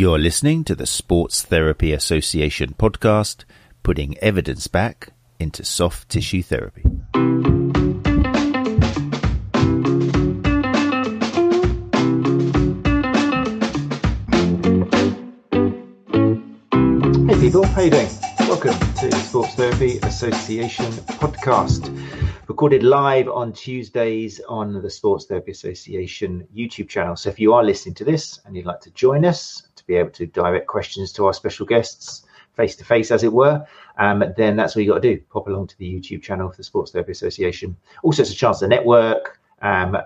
You're listening to the Sports Therapy Association podcast, putting evidence back into soft tissue therapy. Hey people, how you doing? Welcome to the Sports Therapy Association podcast, recorded live on Tuesdays on the Sports Therapy Association YouTube channel. So if you are listening to this and you'd like to join us be able to direct questions to our special guests face to face, as it were, um, then that's what you got to do. Pop along to the YouTube channel for the Sports Therapy Association. Also, it's a chance to network. Um,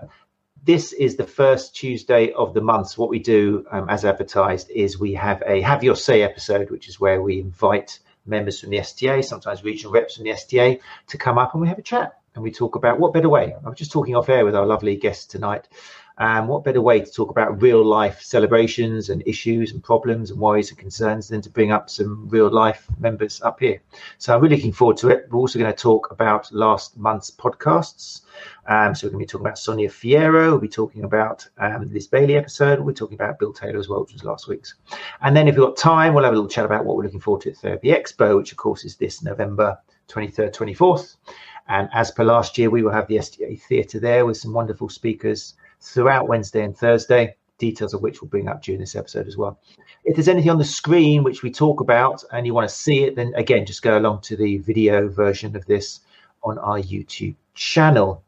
this is the first Tuesday of the month. So what we do, um, as advertised, is we have a Have Your Say episode, which is where we invite members from the STA, sometimes regional reps from the STA, to come up and we have a chat and we talk about what better way. I was just talking off air with our lovely guest tonight. Um, what better way to talk about real life celebrations and issues and problems and worries and concerns than to bring up some real life members up here? So I'm really looking forward to it. We're also going to talk about last month's podcasts. Um, so we're going to be talking about Sonia Fierro. We'll be talking about um, Bailey episode. We're talking about Bill Taylor as well, which was last week's. And then if we've got time, we'll have a little chat about what we're looking forward to at Therapy Expo, which of course is this November 23rd, 24th. And as per last year, we will have the STA Theatre there with some wonderful speakers throughout Wednesday and Thursday, details of which we'll bring up during this episode as well. If there's anything on the screen which we talk about and you want to see it, then again, just go along to the video version of this on our YouTube channel.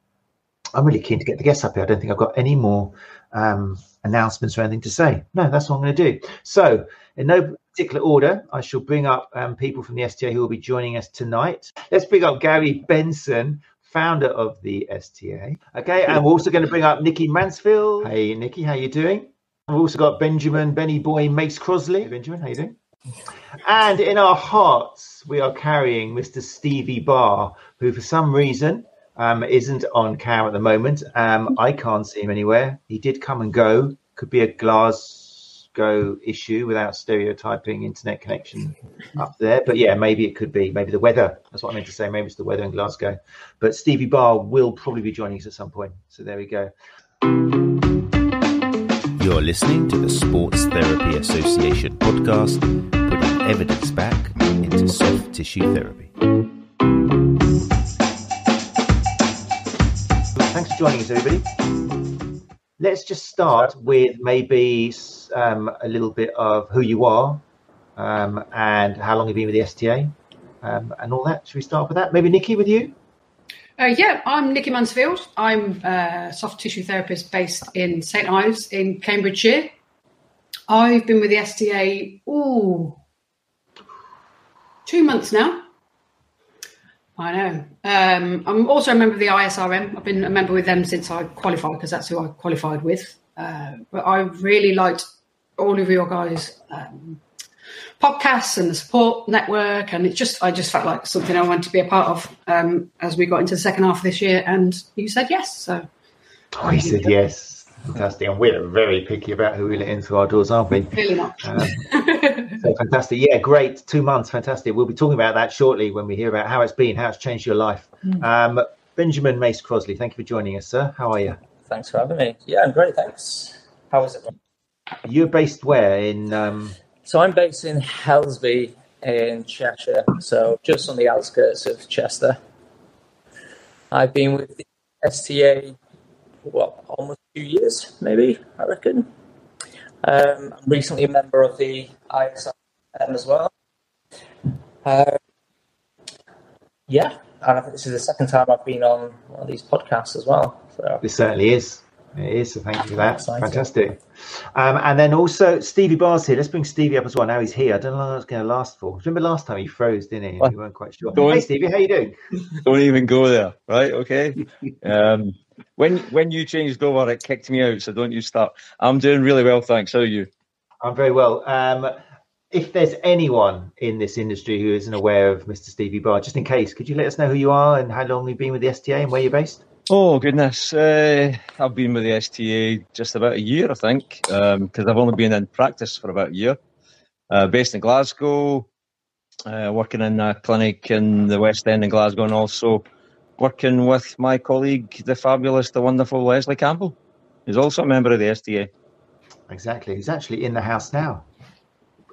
I'm really keen to get the guests up here. I don't think I've got any more um, announcements or anything to say. No, that's what I'm going to do. So, in no particular order, I shall bring up um, people from the STA who will be joining us tonight. Let's bring up Gary Benson, founder of the STA. Okay, and we're also going to bring up Nikki Mansfield. Hey, Nikki, how you doing? We've also got Benjamin Benny Boy Mace Crosley. Hey, Benjamin, how you doing? And in our hearts, we are carrying Mr. Stevie Barr, who for some reason um, isn't on cam at the moment. Um, I can't see him anywhere. He did come and go. Could be a Glasgow issue without stereotyping internet connection up there. But yeah, maybe it could be. Maybe the weather. That's what I meant to say. Maybe it's the weather in Glasgow. But Stevie Barr will probably be joining us at some point. So there we go. You're listening to the Sports Therapy Association podcast, putting evidence back into soft tissue therapy. Thanks for joining us, everybody. Let's just start with maybe um, a little bit of who you are um, and how long you've been with the STA um, and all that. Should we start with that? Maybe Nikki, with you? Uh, yeah, I'm Nikki Mansfield. I'm a soft tissue therapist based in St Ives in Cambridgeshire. I've been with the STA, ooh, two months now. I know. Um, I'm also a member of the ISRM. I've been a member with them since I qualified because that's who I qualified with. Uh, but I really liked all of your guys' um, podcasts and the support network, and it just I just felt like something I wanted to be a part of um, as we got into the second half of this year. And you said yes, so I said yes. Fantastic. And we're very picky about who we let into our doors, aren't we? really not. Um, so fantastic. Yeah, great. Two months. Fantastic. We'll be talking about that shortly when we hear about how it's been, how it's changed your life. Um, Benjamin Mace Crosley, thank you for joining us, sir. How are you? Thanks for having me. Yeah, I'm great. Thanks. How is it? You're based where? In um, So I'm based in Helsby in Cheshire, so just on the outskirts of Chester. I've been with the STA, what, almost two years, maybe, I reckon. Um, I'm recently a member of the ISRM as well. Uh, yeah, and I think this is the second time I've been on one of these podcasts as well. So this certainly is. It is. So thank you for that. Exciting. Fantastic. Um, and then also Stevie Barr's here. Let's bring Stevie up as well. Now he's here. I don't know how long it's going to last for. Remember last time he froze, didn't he? What? You weren't quite sure. Go on. Hey Stevie, how you doing? Don't even go there, right? Okay. Um, when when you changed over, it kicked me out. So don't you start. I'm doing really well, thanks. How are you? I'm very well. Um, if there's anyone in this industry who isn't aware of Mr. Stevie Barr, just in case, could you let us know who you are and how long you've been with the STA and where you're based? Oh goodness, uh, I've been with the STA just about a year, I think, because I've only been in practice for about a year. Uh, based in Glasgow, uh, working in a clinic in the West End in Glasgow, and also working with my colleague, the fabulous, the wonderful Leslie Campbell, who's also a member of the STA. Exactly. He's actually in the house now.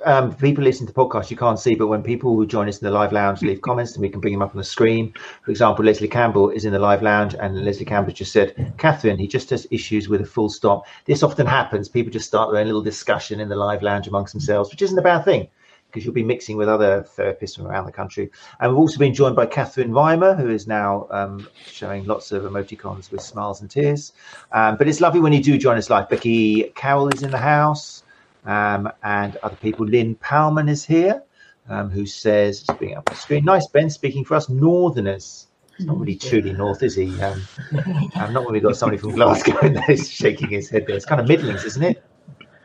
um, people listening to podcasts, you can't see, but when people who join us in the live lounge leave comments, and we can bring them up on the screen. For example, Leslie Campbell is in the live lounge, and Leslie Campbell just said, Catherine, he just has issues with a full stop. This often happens. People just start their own little discussion in the live lounge amongst themselves, which isn't a bad thing because you'll be mixing with other therapists from around the country. And we've also been joined by Catherine Weimer, who is now um, showing lots of emoticons with smiles and tears. Um, but it's lovely when you do join us live. Becky Carroll is in the house um, and other people. Lynn Palman is here, um, who says, just bring up the screen. Nice, Ben, speaking for us, Northerners. It's not really truly North, is he? Um, not when we've got somebody from Glasgow and he's shaking his head there. It's kind of Midlands, isn't it?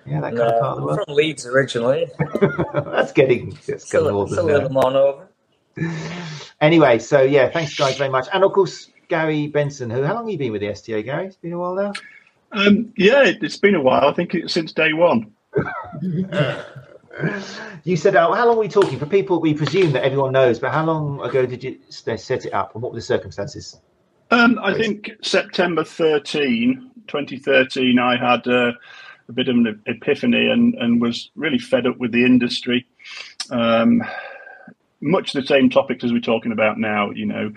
Yeah, that kind No, of part of the world. from Leeds originally. That's getting it's Still, getting still a little more over. Anyway, so yeah, thanks guys very much. And of course, Gary Benson, who how long have you been with the STA, Gary? It's been a while now. Um, yeah, it, it's been a while. I think it's since day one. You said, oh, how long were we talking? For people, we presume that everyone knows, but how long ago did you set it up and what were the circumstances? Um, I think September 13, 2013, I had uh, a bit of an epiphany and, and was really fed up with the industry. Um, much the same topics as we're talking about now, you know,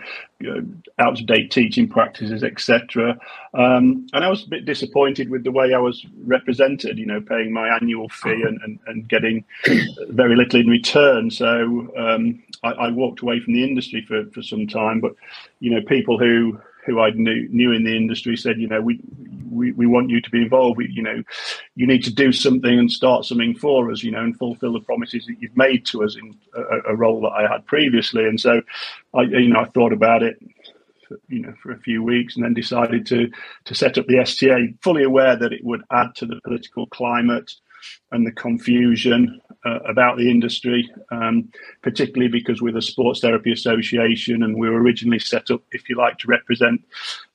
out of date teaching practices, etc. Um, and I was a bit disappointed with the way I was represented, you know, paying my annual fee and, and, and getting very little in return. So um, I, I walked away from the industry for, for some time. But, you know, people who who I knew knew in the industry said, you know, we we, we want you to be involved. We, you know, you need to do something and start something for us, you know, and fulfil the promises that you've made to us in a, a role that I had previously. And so, I you know, I thought about it, for, you know, for a few weeks, and then decided to to set up the STA, fully aware that it would add to the political climate and the confusion uh, about the industry, um, particularly because we're the Sports Therapy Association and we were originally set up, if you like, to represent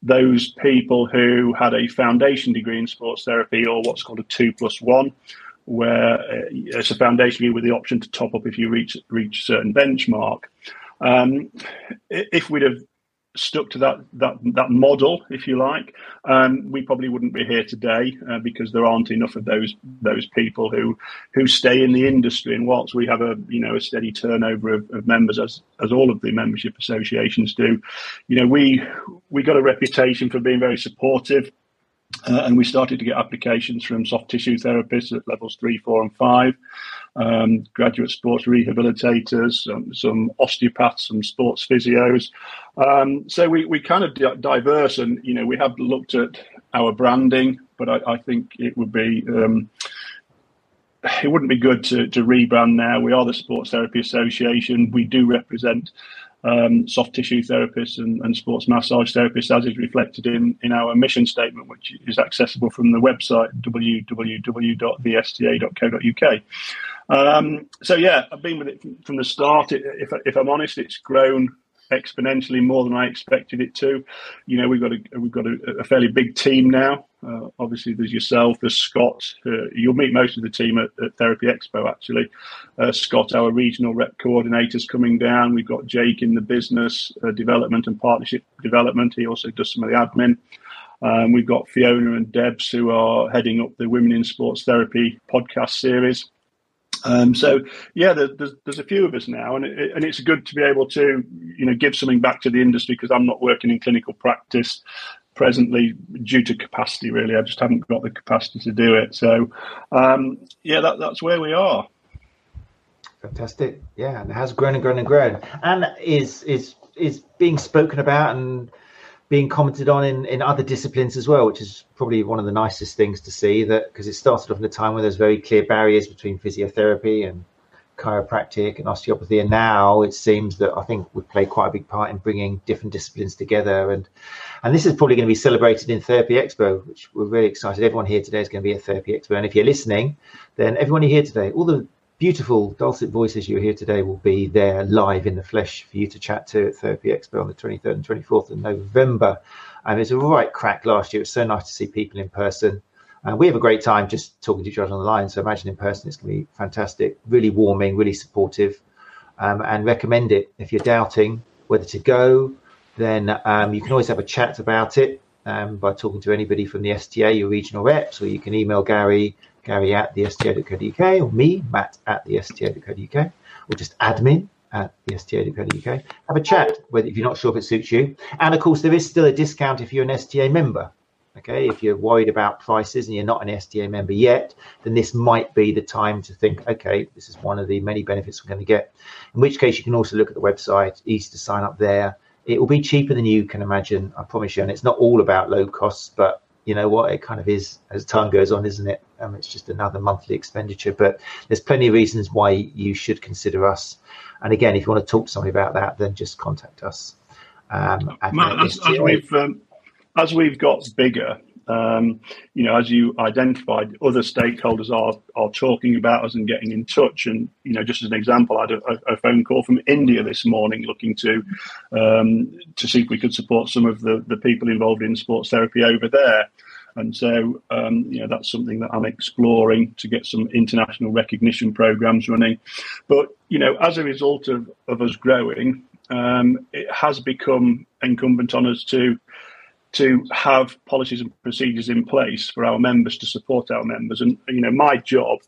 those people who had a foundation degree in sports therapy or what's called a two plus one, where uh, it's a foundation degree with the option to top up if you reach reach a certain benchmark. Um, if we'd have stuck to that that that model, if you like, um, we probably wouldn't be here today uh, because there aren't enough of those those people who who stay in the industry. And whilst we have a you know a steady turnover of, of members, as as all of the membership associations do, you know we we got a reputation for being very supportive. Uh, and we started to get applications from soft tissue therapists at levels three, four, and five, um, graduate sports rehabilitators, um, some osteopaths, some sports physios. Um, so we, we kind of di- diverse, and you know we have looked at our branding, but I, I think it would be um, it wouldn't be good to, to rebrand now. We are the Sports Therapy Association. We do represent um, soft tissue therapists and, and, sports massage therapists, as is reflected in, in our mission statement, which is accessible from the website www.thesta.co.uk. Um, so, yeah, I've been with it from, from the start. It, if, if I'm honest, it's grown exponentially more than I expected it to. You know, we've got a we've got a, a fairly big team now. Uh, obviously, there's yourself, there's Scott. Uh, you'll meet most of the team at, at Therapy Expo. Actually, uh, Scott, our regional rep coordinator, is coming down. We've got Jake in the business uh, development and partnership development. He also does some of the admin. Um, we've got Fiona and Debs who are heading up the Women in Sports Therapy podcast series. Um, so yeah, there's, there's a few of us now, and it, and it's good to be able to you know give something back to the industry because I'm not working in clinical practice presently due to capacity. Really, I just haven't got the capacity to do it. So um, yeah, that, that's where we are. Fantastic, yeah, and it has grown and grown and grown, and is is is being spoken about and being commented on in, in other disciplines as well, which is probably one of the nicest things to see. That because it started off in a time where there's very clear barriers between physiotherapy and chiropractic and osteopathy, and now it seems that I think we play quite a big part in bringing different disciplines together. And and this is probably going to be celebrated in Therapy Expo, which we're really excited. Everyone here today is going to be at Therapy Expo, and if you're listening, then everyone here today, all the beautiful dulcet voices you hear today will be there live in the flesh for you to chat to at Therapy Expo on the 23rd and 24th of November. And it was a right crack last year. It was so nice to see people in person. And we have a great time just talking to each other on the line. So imagine in person, it's going to be fantastic, really warming, really supportive, um, and recommend it. If you're doubting whether to go, then um, you can always have a chat about it um, by talking to anybody from the STA, your regional reps, or you can email Gary, Gary at the sta.co.uk, or me, Matt at the sta.co.uk, or just admin at the sta.co.uk. Have a chat whether if you're not sure if it suits you. And of course, there is still a discount if you're an STA member. Okay, if you're worried about prices and you're not an STA member yet, then this might be the time to think, okay, this is one of the many benefits we're going to get. In which case, you can also look at the website, easy to sign up there. It will be cheaper than you can imagine, I promise you. And it's not all about low costs, but you know what, it kind of is as time goes on, isn't it? Um, it's just another monthly expenditure. But there's plenty of reasons why you should consider us. And again, if you want to talk to somebody about that, then just contact us. Um, Matt, as, as, we've um, as we've got bigger, um, you know, as you identified, other stakeholders are are talking about us and getting in touch. And you know, just as an example, I had a, a phone call from India this morning, looking to um, to see if we could support some of the the people involved in sports therapy over there. And so, um, you know, that's something that I'm exploring to get some international recognition programs running. But you know, as a result of of us growing, um, it has become incumbent on us to to have policies and procedures in place for our members to support our members. And you know, my job,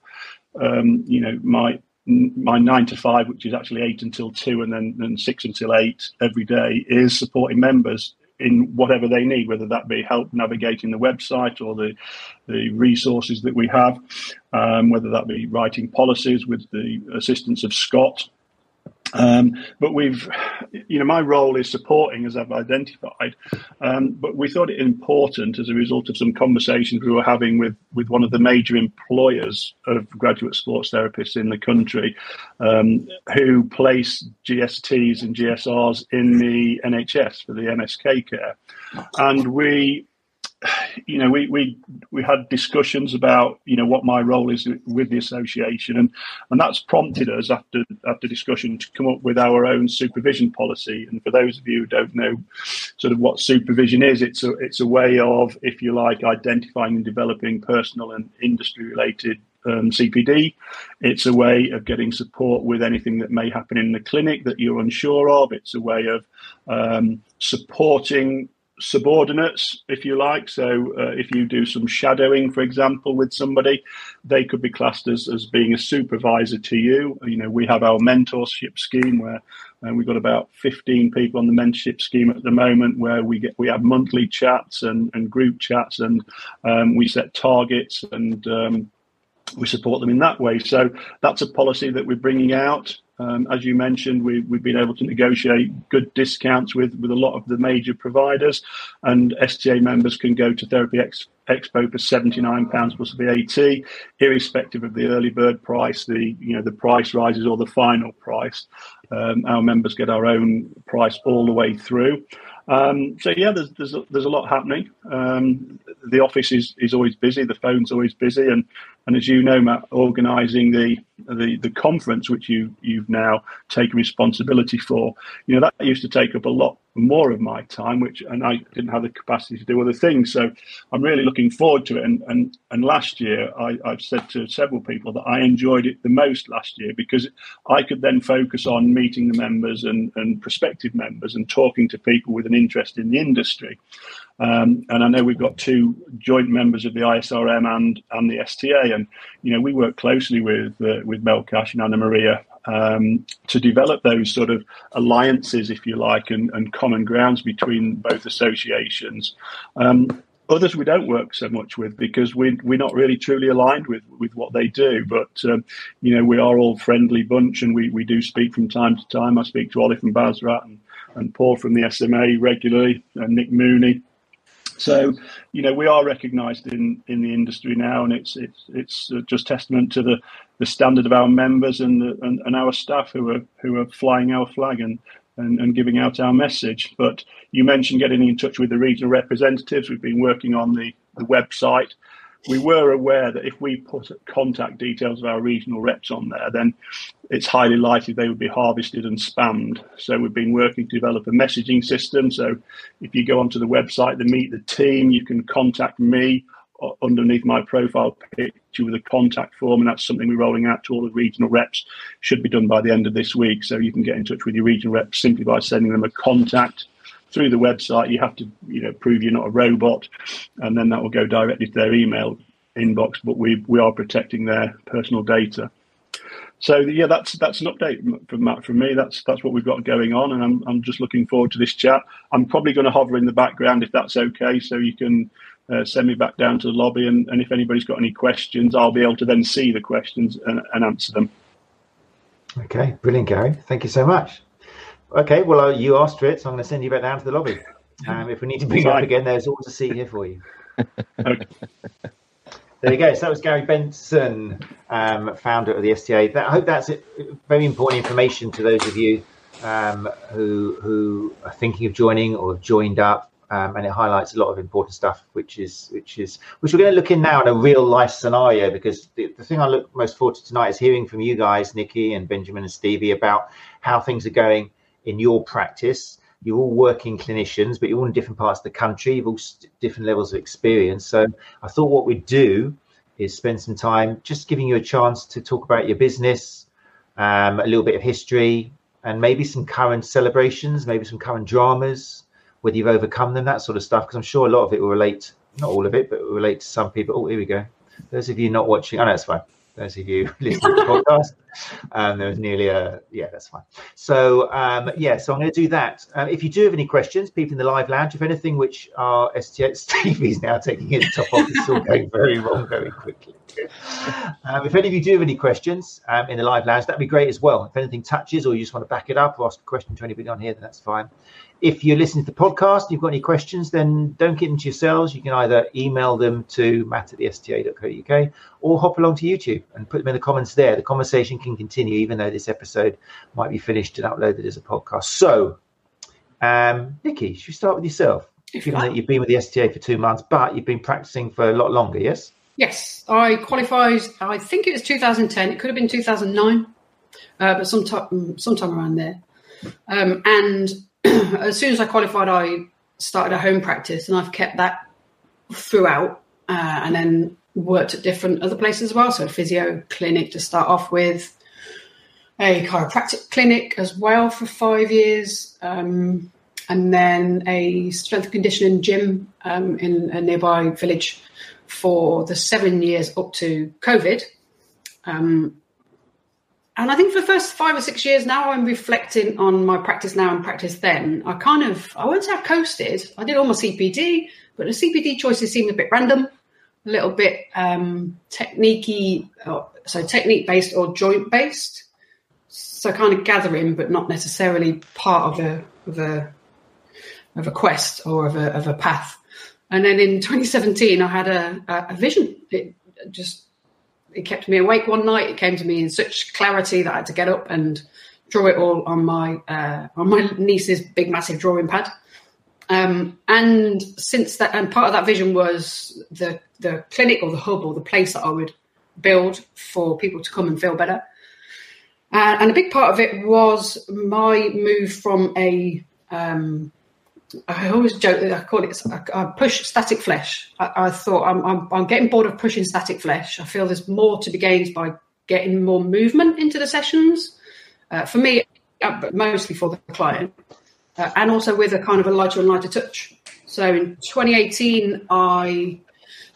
um, you know, my my nine to five, which is actually eight until two, and then, then six until eight every day, is supporting members in whatever they need, whether that be help navigating the website or the the resources that we have, um, whether that be writing policies with the assistance of Scott, um, but we've, you know, my role is supporting, as I've identified. Um, but we thought it important as a result of some conversations we were having with, with one of the major employers of graduate sports therapists in the country, um, who place GSTs and GSRs in the NHS for the MSK care. And we you know, we, we we had discussions about you know what my role is with the association, and and that's prompted us after after discussion to come up with our own supervision policy. And for those of you who don't know, sort of what supervision is, it's a it's a way of, if you like, identifying and developing personal and industry related um, CPD. It's a way of getting support with anything that may happen in the clinic that you're unsure of. It's a way of um, supporting subordinates, if you like. So, uh, if you do some shadowing, for example, with somebody, they could be classed as, as being a supervisor to you. You know, we have our mentorship scheme where uh, we've got about 15 people on the mentorship scheme at the moment where we get we have monthly chats and, and group chats and um, we set targets and um, we support them in that way. So that's a policy that we're bringing out. Um, as you mentioned, we, have been able to negotiate good discounts with, with a lot of the major providers, and STA members can go to Therapy Ex- Expo for £79 plus VAT, irrespective of the early bird price, the you know the price rises or the final price. Um, our members get our own price all the way through. Um, so yeah, there's there's a, there's a lot happening. Um, the office is, is always busy, the phone's always busy, and and as you know, Matt, organising the, the the conference which you you've now taken responsibility for, you know that used to take up a lot more of my time, which and I didn't have the capacity to do other things. So I'm really looking forward to it. And and and last year, I, I've said to several people that I enjoyed it the most last year because I could then focus on meeting the members and and prospective members and talking to people with an interest in the industry. Um, and I know we've got two joint members of the ISRM and and the STA, and you know we work closely with uh, with Mel Cash and Anna Maria um, to develop those sort of alliances, if you like, and, and common grounds between both associations. Um, others we don't work so much with because we, we're not really truly aligned with, with what they do. But, um, you know, we are all friendly bunch and we, we do speak from time to time. I speak to Ollie from BASRaT and, and Paul from the SMA regularly and Nick Mooney. So, you know, we are recognised in, in the industry now, and it's it's it's just testament to the, the standard of our members and, the, and, and our staff who are who are flying our flag and, and, and giving out our message. But you mentioned getting in touch with the regional representatives. We've been working on the, the website we were aware that if we put contact details of our regional reps on there, then it's highly likely they would be harvested and spammed. So we've been working to develop a messaging system. So if you go onto the website, the Meet the Team, you can contact me underneath my profile picture with a contact form, and that's something we're rolling out to all the regional reps. Should be done by the end of this week. So you can get in touch with your regional reps simply by sending them a contact through the website. You have to, you know, prove you're not a robot, and then that will go directly to their email inbox, but we we are protecting their personal data. So yeah, that's that's an update from Matt from me. That's that's what we've got going on, and I'm I'm just looking forward to this chat. I'm probably going to hover in the background if that's okay, so you can uh, send me back down to the lobby, and, and if anybody's got any questions, I'll be able to then see the questions and, and answer them. Okay, brilliant, Gary. Thank you so much. Okay, well, uh, you asked for it, so I'm going to send you back down to the lobby. Um, if we need to bring you up again, there's always a seat here for you. okay. There you go. So that was Gary Benson, um, founder of the STA. That, I hope that's it, very important information to those of you um, who who are thinking of joining or have joined up, um, and it highlights a lot of important stuff, which is which is which we're going to look in now in a real life scenario. Because the, the thing I look most forward to tonight is hearing from you guys, Nikki and Benjamin and Stevie, about how things are going in your practice you're all working clinicians, but you're all in different parts of the country. You've all st- different levels of experience. So I thought what we'd do is spend some time just giving you a chance to talk about your business, um, a little bit of history, and maybe some current celebrations, maybe some current dramas, whether you've overcome them, that sort of stuff. Because I'm sure a lot of it will relate, not all of it, but will relate to some people. Oh, here we go. Those of you not watching, oh, no, that's fine those of you listening to the podcast. Um, there was nearly a yeah, that's fine. So um, yeah, so I'm going to do that. Um, if you do have any questions, people in the live lounge, if anything which our STX Stevie's now taking his top off, it's all going very wrong very quickly. Um, if any of you do have any questions um, in the live lounge, that'd be great as well. If anything touches or you just want to back it up or ask a question to anybody on here, then that's fine. If you're listening to the podcast and you've got any questions, then don't keep them to yourselves. You can either email them to matt at the sta.co.uk or hop along to YouTube and put them in the comments there. The conversation can continue even though this episode might be finished and uploaded as a podcast. So, um, Nikki, should we start with yourself? If Given that you've been with the STA for two months, but you've been practicing for a lot longer, yes? Yes, I qualified. I think it was 2010. It could have been 2009, uh, but sometime sometime around there. Um, and as soon as I qualified, I started a home practice, and I've kept that throughout, uh, and then worked at different other places as well. So, a physio clinic to start off with, a chiropractic clinic as well for five years, um, and then a strength conditioning gym um, in a nearby village for the seven years up to COVID. Um, and I think for the first five or six years now, I'm reflecting on my practice now and practice then. I kind of, I won't say I coasted. I did all my CPD, but the CPD choices seemed a bit random, a little bit um, techniquey, so technique based or joint based. So kind of gathering, but not necessarily part of a of a of a quest or of a of a path. And then in 2017, I had a, a vision. It just it kept me awake one night. It came to me in such clarity that I had to get up and draw it all on my uh, on my niece's big massive drawing pad. Um, and since that, and part of that vision was the the clinic or the hub or the place that I would build for people to come and feel better. Uh, and a big part of it was my move from a um, I always joke that I call it I push static flesh. I, I thought I'm, I'm, I'm getting bored of pushing static flesh. I feel there's more to be gained by getting more movement into the sessions. Uh, for me, uh, mostly for the client, uh, and also with a kind of a lighter and lighter touch. So in 2018, I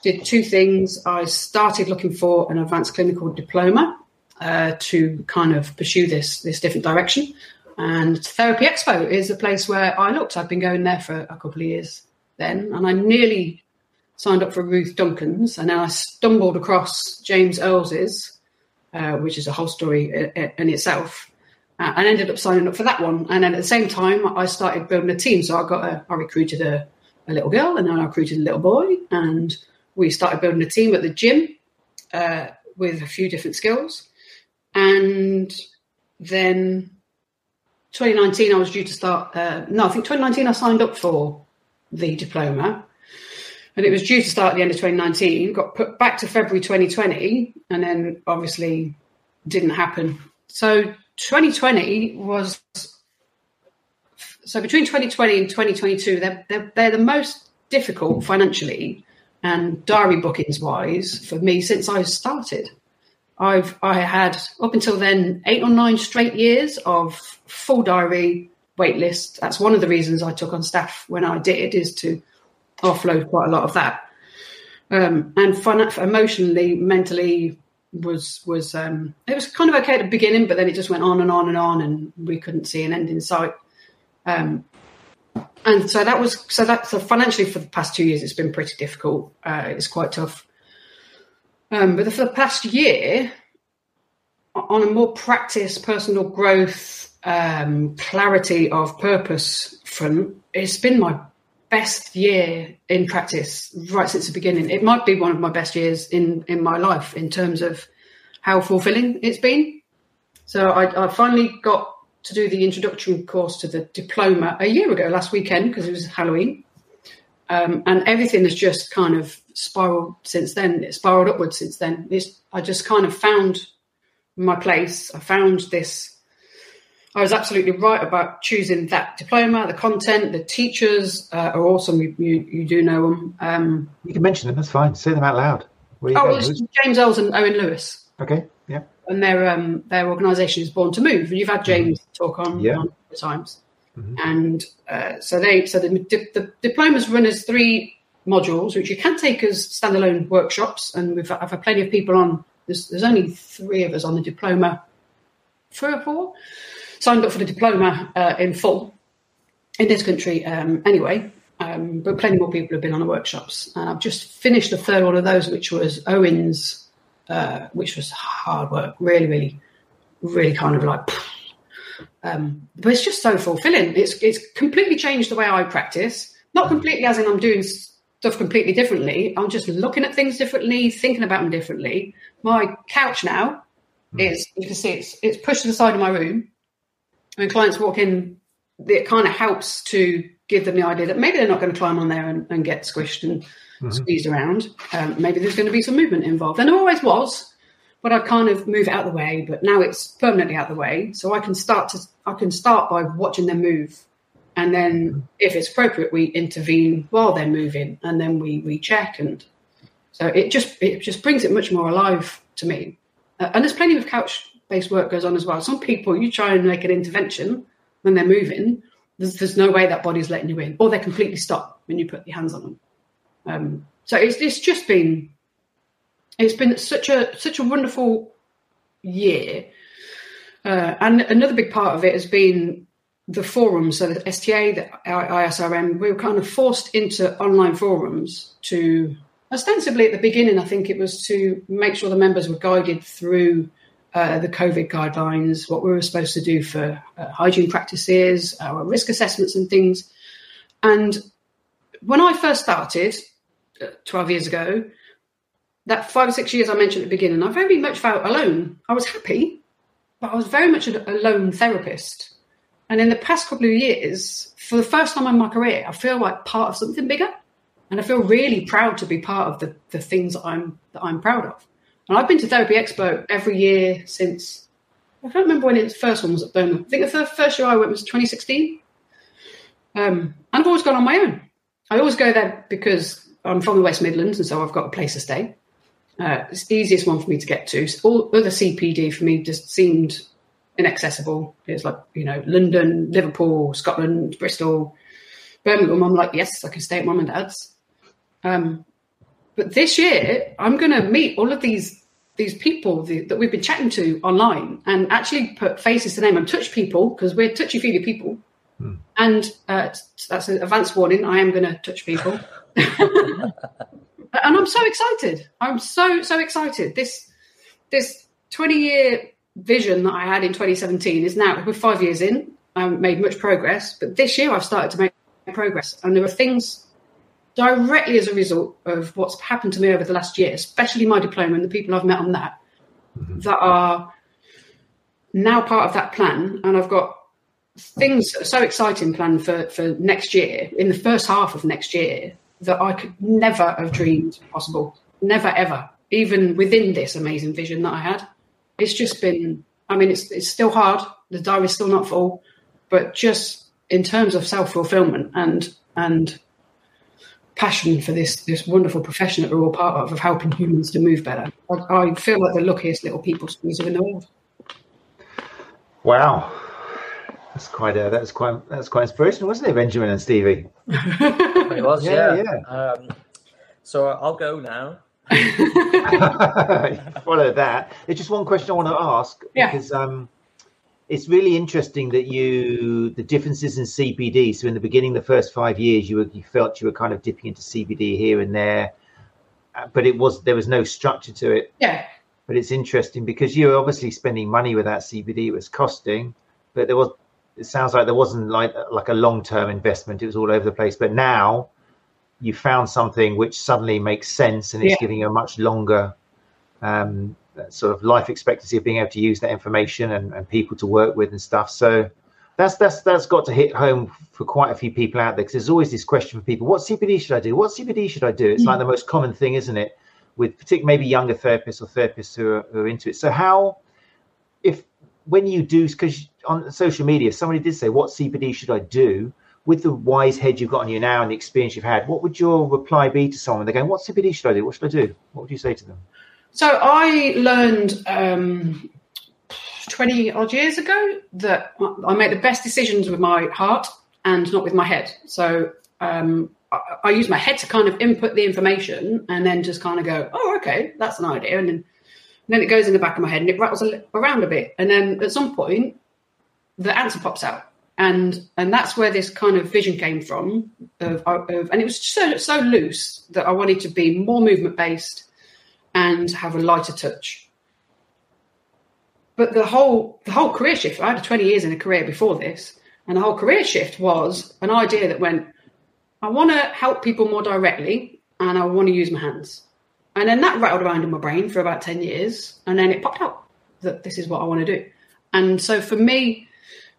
did two things. I started looking for an advanced clinical diploma uh, to kind of pursue this this different direction. And Therapy Expo is a place where I looked. I've been going there for a couple of years then, and I nearly signed up for Ruth Duncan's, and then I stumbled across James Earls's, uh, which is a whole story in itself, uh, and ended up signing up for that one. And then at the same time, I started building a team. So I got a, I recruited a, a little girl, and then I recruited a little boy, and we started building a team at the gym uh, with a few different skills, and then 2019, I was due to start. Uh, no, I think 2019 I signed up for the diploma, and it was due to start at the end of 2019. Got put back to February 2020, and then obviously didn't happen. So 2020 was so between 2020 and 2022, they're, they're, they're the most difficult financially and diary bookings wise for me since I started. I've I had up until then eight or nine straight years of full diary waitlist. That's one of the reasons I took on staff when I did is to offload quite a lot of that. um, and fun, emotionally, mentally was was um, it was kind of okay at the beginning, but then it just went on and on and on, and we couldn't see an end in sight. Um, and so that was so that so financially for the past two years, it's been pretty difficult. Uh, it's quite tough. Um, but for the past year, on a more practice, personal growth, um, clarity of purpose front, it's been my best year in practice right since the beginning. It might be one of my best years in in my life in terms of how fulfilling it's been. So I, I finally got to do the introduction course to the diploma a year ago, last weekend, because it was Halloween. Um, and everything has just kind of spiraled since then. It spiraled upwards since then. It's, I just kind of found my place. I found this. I was absolutely right about choosing that diploma. The content, the teachers uh, are awesome. You, you, you, do know them. Um, you can mention them. That's fine. Say them out loud. Oh, James Earls and Owen Lewis. Okay. Yeah. And their um, their organisation is Born to Move, and you've had James mm-hmm. talk on, yeah. on times. Mm-hmm. And uh, so they so the, the diplomas run as three modules, which you can take as standalone workshops, and we've I've had plenty of people on. There's, there's only three of us on the diploma, three or four signed up for the diploma uh, in full in this country. Um, anyway, um, but plenty more people have been on the workshops, and I've just finished the third one of those, which was Owen's, uh, which was hard work, really, really, really kind of like um, but it's just so fulfilling. It's it's completely changed the way I practice. Not completely, as in I'm doing stuff completely differently. I'm just looking at things differently, thinking about them differently. My couch now hmm. is you can see it's it's pushed to the side of my room. When clients walk in, it kind of helps to give them the idea that maybe they're not going to climb on there and, and get squished and mm-hmm. squeezed around. Um, maybe there's going to be some movement involved, and there always was but I kind of move out of the way. But now it's permanently out of the way, so I can start to I can start by watching them move, and then if it's appropriate, we intervene while they're moving, and then we recheck, and so it just it just brings it much more alive to me. Uh, and there's plenty of couch based work goes on as well. Some people you try and make an intervention when they're moving, there's, there's no way that body's letting you in, or they completely stop when you put your hands on them. Um, so it's it's just been it's been such a such a wonderful year, uh, and another big part of it has been the forums. So the STA, the ISRM, we were kind of forced into online forums to ostensibly at the beginning. I think it was to make sure the members were guided through. Uh, the COVID guidelines, what we were supposed to do for uh, hygiene practices, our risk assessments, and things. And when I first started uh, 12 years ago, that five or six years I mentioned at the beginning, I very much felt alone. I was happy, but I was very much a, a lone therapist. And in the past couple of years, for the first time in my career, I feel like part of something bigger. And I feel really proud to be part of the, the things that I'm that I'm proud of. And I've been to Therapy Expo every year since I can't remember when its first one was at Birmingham. I think the first year I went was 2016. Um, and I've always gone on my own. I always go there because I'm from the West Midlands, and so I've got a place to stay. Uh, it's the easiest one for me to get to. All other CPD for me just seemed inaccessible. It's like, you know, London, Liverpool, Scotland, Bristol, Birmingham. I'm like, yes, I can stay at mum and dad's. Um, but this year, I'm going to meet all of these these people that we've been chatting to online and actually put faces to name and touch people because we're touchy feely people. Hmm. And uh, that's an advance warning. I am going to touch people. and I'm so excited. I'm so so excited. This this 20 year vision that I had in 2017 is now we're five years in. I have made much progress, but this year I've started to make progress, and there are things directly as a result of what's happened to me over the last year, especially my diploma and the people I've met on that, mm-hmm. that are now part of that plan, and I've got things so exciting planned for for next year in the first half of next year that I could never have dreamed possible. Never, ever. Even within this amazing vision that I had. It's just been, I mean, it's, it's still hard. The diary's still not full. But just in terms of self fulfillment and, and, passion for this this wonderful profession that we're all part of of helping humans to move better. I, I feel like the luckiest little people squeezer in the world. Wow, that's quite a, that's quite that's quite inspirational, wasn't it, Benjamin and Stevie? it was, yeah. yeah, yeah. Um, So I'll go now. Follow that. There's just one question I want to ask Yeah. because um, it's really interesting that you the differences in CPD. So in the beginning, the first five years, you were you felt you were kind of dipping into CPD here and there, uh, but it was there was no structure to it. yeah, But it's interesting because you're obviously spending money with that CBD. It was costing, but there was. It sounds like there wasn't like like a long term investment. It was all over the place. But now you found something which suddenly makes sense and it's Yeah. giving you a much longer um, sort of life expectancy of being able to use that information and, and people to work with and stuff. So that's that's that's got to hit home for quite a few people out there because there's always this question for people: What CPD should I do? What CPD should I do? It's like the most common thing, isn't it? With particularly maybe younger therapists or therapists who are, who are into it. So how, if when you do, because on social media somebody did say, "What CPD should I do?" With the wise head you've got on you now and the experience you've had, what would your reply be to someone? They're going, "What CPD should I do? What should I do?" What would you say to them? So I learned um, 20 odd years ago that I make the best decisions with my heart and not with my head. So um, I, I use my head to kind of input the information and then just kind of go, oh, okay, that's an idea. And then, and then it goes in the back of my head and it rattles around a bit. And then at some point, the answer pops out. And and that's where this kind of vision came from. Of, of and it was so so loose that I wanted to be more movement based and have a lighter touch. But the whole the whole career shift, I had 20 years in a career before this, and the whole career shift was an idea that went, I want to help people more directly and I want to use my hands. And then that rattled around in my brain for about 10 years, and then it popped out that this is what I want to do. And so for me,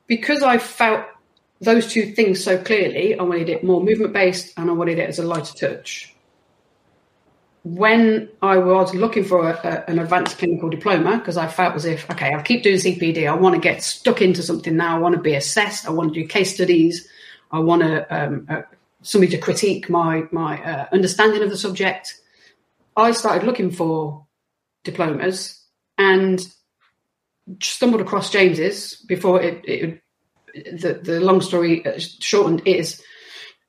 because I felt those two things so clearly, I wanted it more movement based and I wanted it as a lighter touch when I was looking for a, a, an advanced clinical diploma, because I felt as if, okay, I'll keep doing CPD. I want to get stuck into something now. I want to be assessed. I want to do case studies. I want to um, uh, somebody to critique my my uh, understanding of the subject. I started looking for diplomas and stumbled across James's before it. it the, the long story uh, shortened is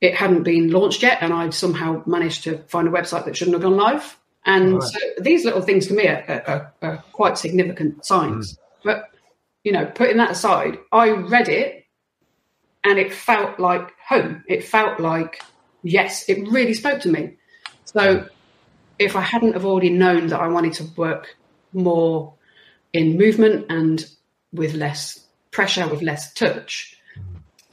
it hadn't been launched yet, and I'd somehow managed to find a website that shouldn't have gone live. And Right. so these little things to me are, are, are quite significant signs. But you know, putting that aside, I read it, and it felt like home. It felt like yes, it really spoke to me. So if I hadn't have already known that I wanted to work more in movement and with less pressure, with less touch,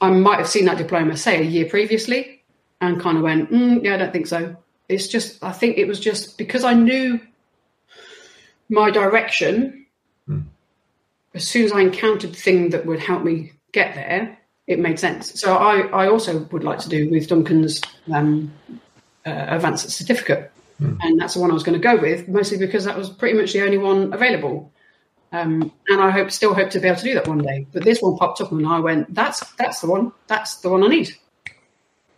I might have seen that diploma, say, a year previously, and kind of went, mm, yeah, I don't think so. It's just, I think it was just because I knew my direction. As soon as I encountered the thing that would help me get there, it made sense. So I, I also would like to do Ruth Duncan's um, uh, advanced certificate, and that's the one I was going to go with, mostly because that was pretty much the only one available. Um, and I hope, still hope to be able to do that one day. But this one popped up, and I went, "That's that's the one. That's the one I need."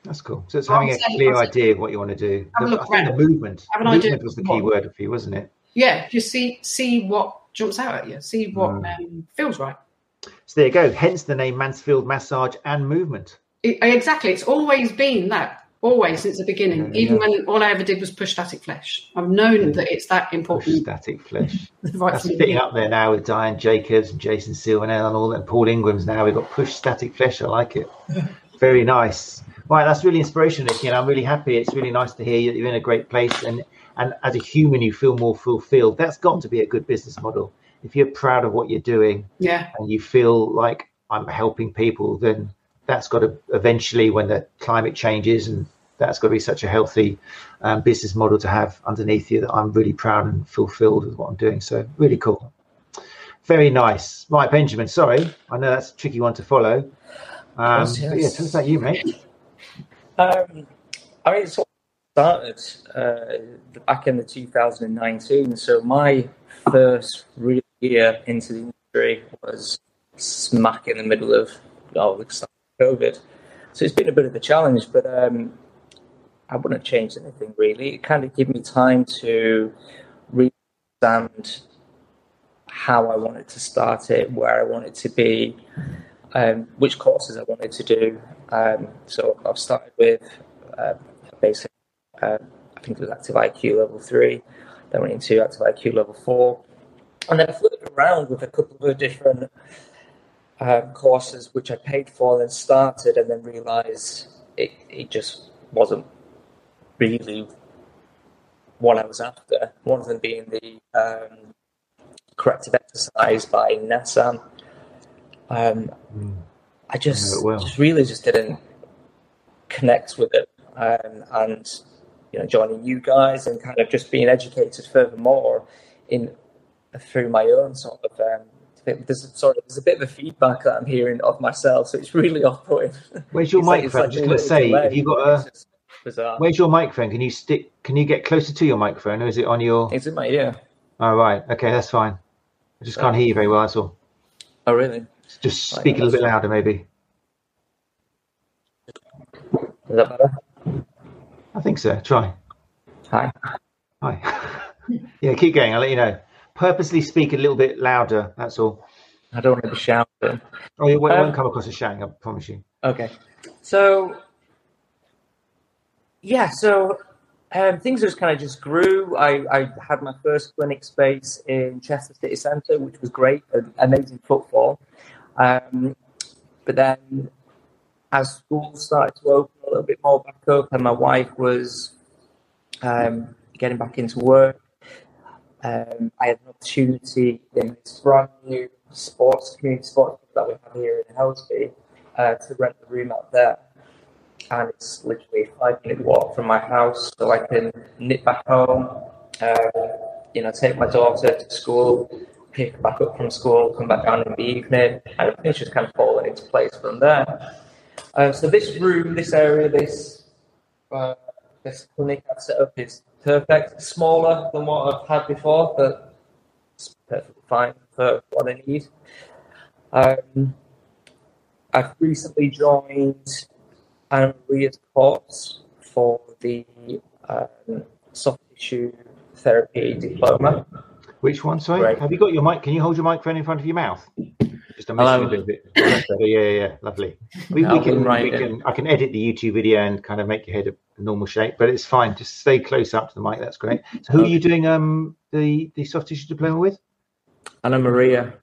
That's cool. So it's I'll having a say- clear I'll idea of what you want to do. Have a The- look I think around. the movement. Have an idea movement was the key what- word for you, wasn't it? Yeah, just see see what jumps out at you, see what Mm. um, feels right. So there you go. Hence the name Mansfield Massage and Movement. It, exactly, it's always been that. Always since the beginning, Yeah, even yeah. when all I ever did was push static flesh. I've known that it's that Push important. static flesh. right That's from the fitting beginning. up there now with Diane Jacobs and Jason Silvernail and all that. Paul Ingraham's now. We've got push static flesh. I like it. Very nice. Right, that's really inspirational, Nikki, and I'm really happy. It's really nice to hear you- you're in a great place, and and as a human, you feel more fulfilled. That's got to be a good business model. If you're proud of what you're doing Yeah, and you feel like I'm helping people, then that's got to eventually, when the climate changes, and that's got to be such a healthy um, business model to have underneath you that I'm really proud and fulfilled with what I'm doing. So really cool. Very nice. Right, Benjamin. Sorry, I know that's a tricky one to follow. Um, course, but yeah, yes. tell us about you, mate. Um, I mean, it's all started uh, back in the 2019. So my first real year into the industry was smack in the middle of oh, start of COVID. So it's been a bit of a challenge, but um, I wouldn't change anything really. It kind of gave me time to understand how I wanted to start it, where I wanted to be, um, which courses I wanted to do. Um, so I've started with uh, basic uh, think it was active IQ level three. Then went into active IQ level four, and then I flirted around with a couple of different um, courses which I paid for, and started, and then realised it it just wasn't really what I was after. One of them being the um, corrective exercise by NASM. Um, Mm. I just, well. just really just didn't connect with it, um, and you know, joining you guys and kind of just being educated furthermore in through my own sort of. Um, there's sorry, there's a bit of a feedback that I'm hearing of myself, so it's really off-putting. Where's your It's like- it's microphone? like just going to say, delay. have you got a? Bizarre. Where's your microphone? Can you stick? Can you get closer to your microphone, or is it on your? It's in my ear. Oh right, okay, that's fine. I just can't hear you very well. That's all. Oh, really? Just speak a little bit louder, maybe. Is that better? I think so. Try. Hi. Hi. yeah, keep going. I'll let you know. Purposely speak a little bit louder. That's all. I don't want to be shouting. Oh, it won't, Um, won't come across as shouting. I promise you. Okay. So, yeah, so um, things just kind of just grew. I, I had my first clinic space in Chester City Centre, which was great, amazing footfall. Um, but then, as schools started to open a little bit more back up, and my wife was um, getting back into work, um, I had an opportunity in this brand new sports community sports that we have here in Helsby uh, to rent the room out there. And it's literally a five minute walk from my house, so I can nip back home, uh, you know, take my daughter to school, pick her back up from school, come back down in the evening, and everything's just kind of falling into place from there. Uh, so this room, this area, this uh, this clinic I've set up is perfect. It's smaller than what I've had before, but it's perfectly fine for what I need. Um, I've recently joined Anna Maria's course for the um, soft tissue therapy diploma. Which one? Sorry. Right. Have you got your mic? Can you hold your microphone in front of your mouth? Just a Hello. bit. bit. Better. Yeah, yeah, yeah. Lovely. We, we I'll can, we can. I can edit the YouTube video and kind of make your head a normal shape, but it's fine. Just stay close up to the mic. That's great. So, who are you doing um the the soft tissue diploma with? Anna Maria,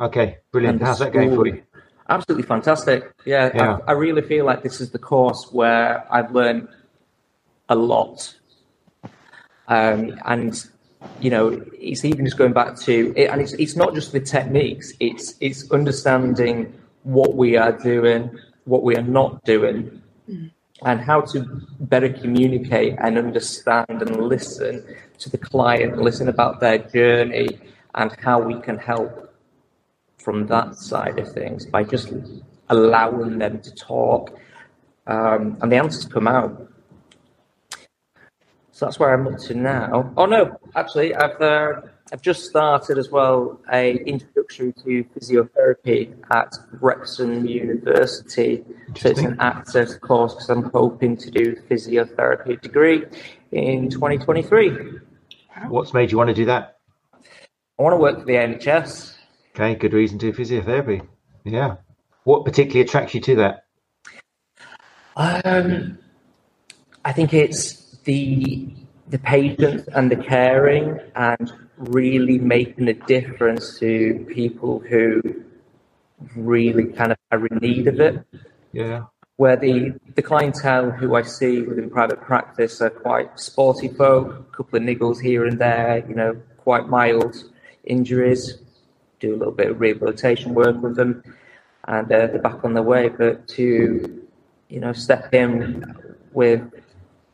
Okay, brilliant. And How's that going for you? Absolutely fantastic. Yeah, Yeah. I, I really feel like this is the course where I've learned a lot. Um, and you know, it's even just going back to it, and it's it's not just the techniques; it's it's understanding what we are doing, what we are not doing, and how to better communicate and understand and listen to the client, listen about their journey, and how we can help from that side of things by just allowing them to talk um, and the answers come out. So that's where I'm up to now. Oh no, actually, I've uh, I've just started as well a introductory to physiotherapy at Wrexham University. So it's an access course because I'm hoping to do physiotherapy degree in 2023. What's made you want to do that? I want to work for the NHS. Okay, good reason to do physiotherapy. Yeah. What particularly attracts you to that? Um, I think it's the the patience and the caring and really making a difference to people who really kind of are in need of it. Yeah. Where the, the clientele who I see within private practice are quite sporty folk, a couple of niggles here and there, you know, quite mild injuries, do a little bit of rehabilitation work with them, and uh, they're back on their way. But to, you know, step in with,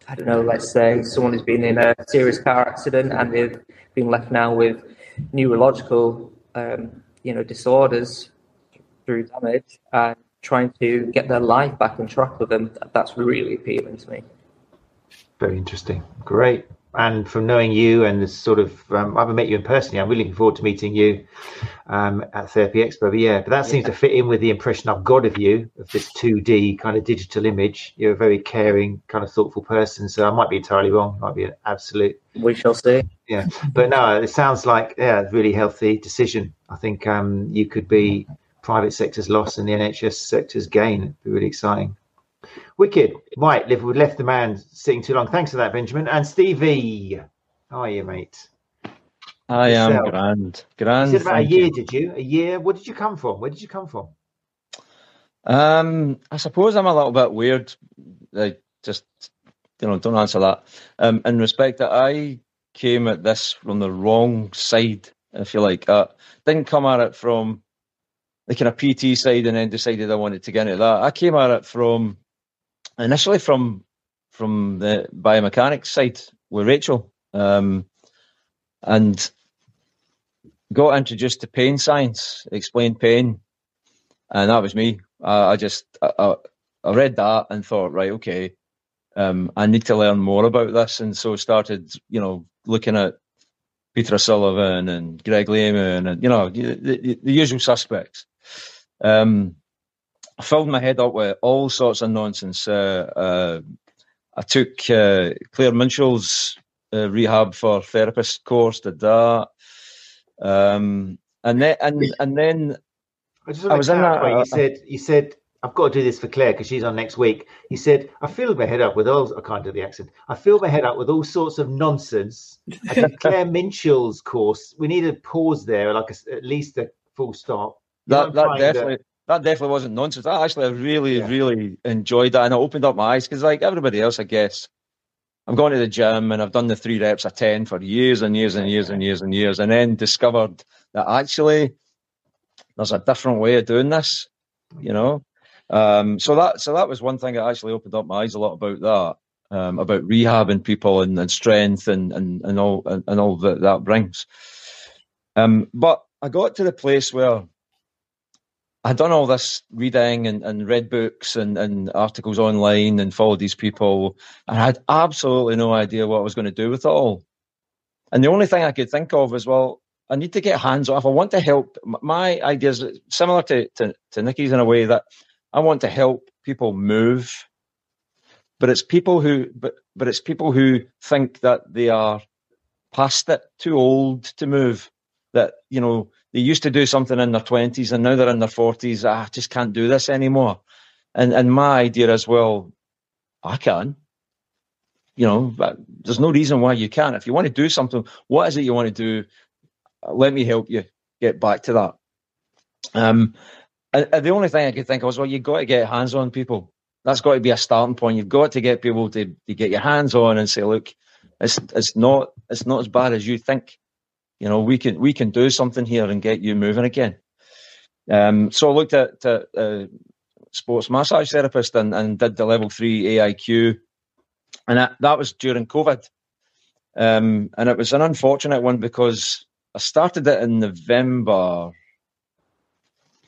I don't know, let's say someone who's been in a serious car accident and they've been left now with neurological, um, you know, disorders through damage and trying to get their life back on track with them, that's really appealing to me. Very interesting. Great. And from knowing you and the sort of, um, I haven't met you in person. I'm really looking forward to meeting you um, at Therapy Expo. But yeah, but that seems to fit in with the impression I've got of you, of this 2D kind of digital image. You're a very caring, kind of thoughtful person. So I might be entirely wrong. Might be an absolute We shall see. yeah but no it sounds like yeah a really healthy decision i think um you could be private sector's loss and the nhs sector's gain it'd be really exciting Wicked. Right, we've left the man sitting too long. Thanks for that, Benjamin. And Stevie, how are you, mate? I am grand. Grand. You said about a year, you. did you? A year? Where did you come from? Where did you come from? Um, I suppose I'm a little bit weird. I just, you know, don't answer that. Um, in respect that I came at this from the wrong side, if you like. Uh, didn't come at it from the kind of PT side and then decided I wanted to get into that. I came at it from initially from from the biomechanics side with Rachel, um, and got introduced to pain science, Explain Pain, and that was me. I, I just I, I, read that and thought, right, okay, um, I need to learn more about this, and so started, you know, looking at Peter O'Sullivan and Greg Lehman and you know the, the, the usual suspects. Um, I filled my head up with all sorts of nonsense. Uh, uh, I took uh, Claire Minshull's uh, rehab for therapist course, did that, um, and then and and then I, just I was in that. You said you said I've got to do this for Claire because she's on next week. He said, I filled my head up with all, I can't do the accent. I filled my head up with all sorts of nonsense. Claire Minshull's course, we need a pause there, like a, at least a full stop. that, that definitely. That definitely wasn't nonsense. I actually really, yeah. really enjoyed that. And it opened up my eyes because, like everybody else, I guess, I'm going to the gym and I've done the three reps of 10 for years and years and years and years and years, and then discovered that actually there's a different way of doing this, you know? Um, so that so that was one thing that actually opened up my eyes a lot about that, um, about rehabbing people and, and strength and, and, and all and, and all that that brings. Um, but I got to the place where I'd done all this reading and, and read books and, and articles online and followed these people, and I had absolutely no idea what I was going to do with it all. And the only thing I could think of is, well, I need to get hands off. I want to help. My idea is similar to, to, to Nikki's in a way that I want to help people move, but it's people who but but it's people who think that they are past it, too old to move. That you know they used to do something in their twenties and now they're in their forties. Ah, I just can't do this anymore. And and my idea as well, I can. You know, there's no reason why you can't. If you want to do something, what is it you want to do? Let me help you get back to that. Um, the only thing I could think of was, well, you've got to get hands on people. That's got to be a starting point. You've got to get people to, to get your hands on and say, look, it's it's not it's not as bad as you think. You know, we can we can do something here and get you moving again. Um, so I looked at, at uh, sports massage therapist and, and did the level three AIQ, and that, that was during COVID. Um, and it was an unfortunate one because I started it in November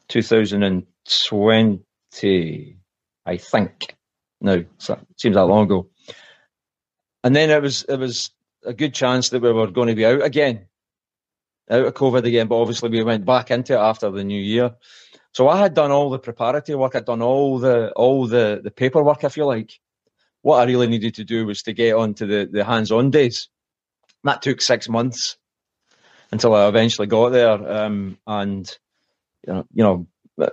2020, I think. No, so seems that long ago. And then it was it was a good chance that we were going to be out again, out of COVID again. But obviously we went back into it after the new year. So I had done all the preparatory work. I'd done all the all the the paperwork. I feel like what I really needed to do was to get onto the the hands-on days. That took six months until I eventually got there. Um, and you know, you know,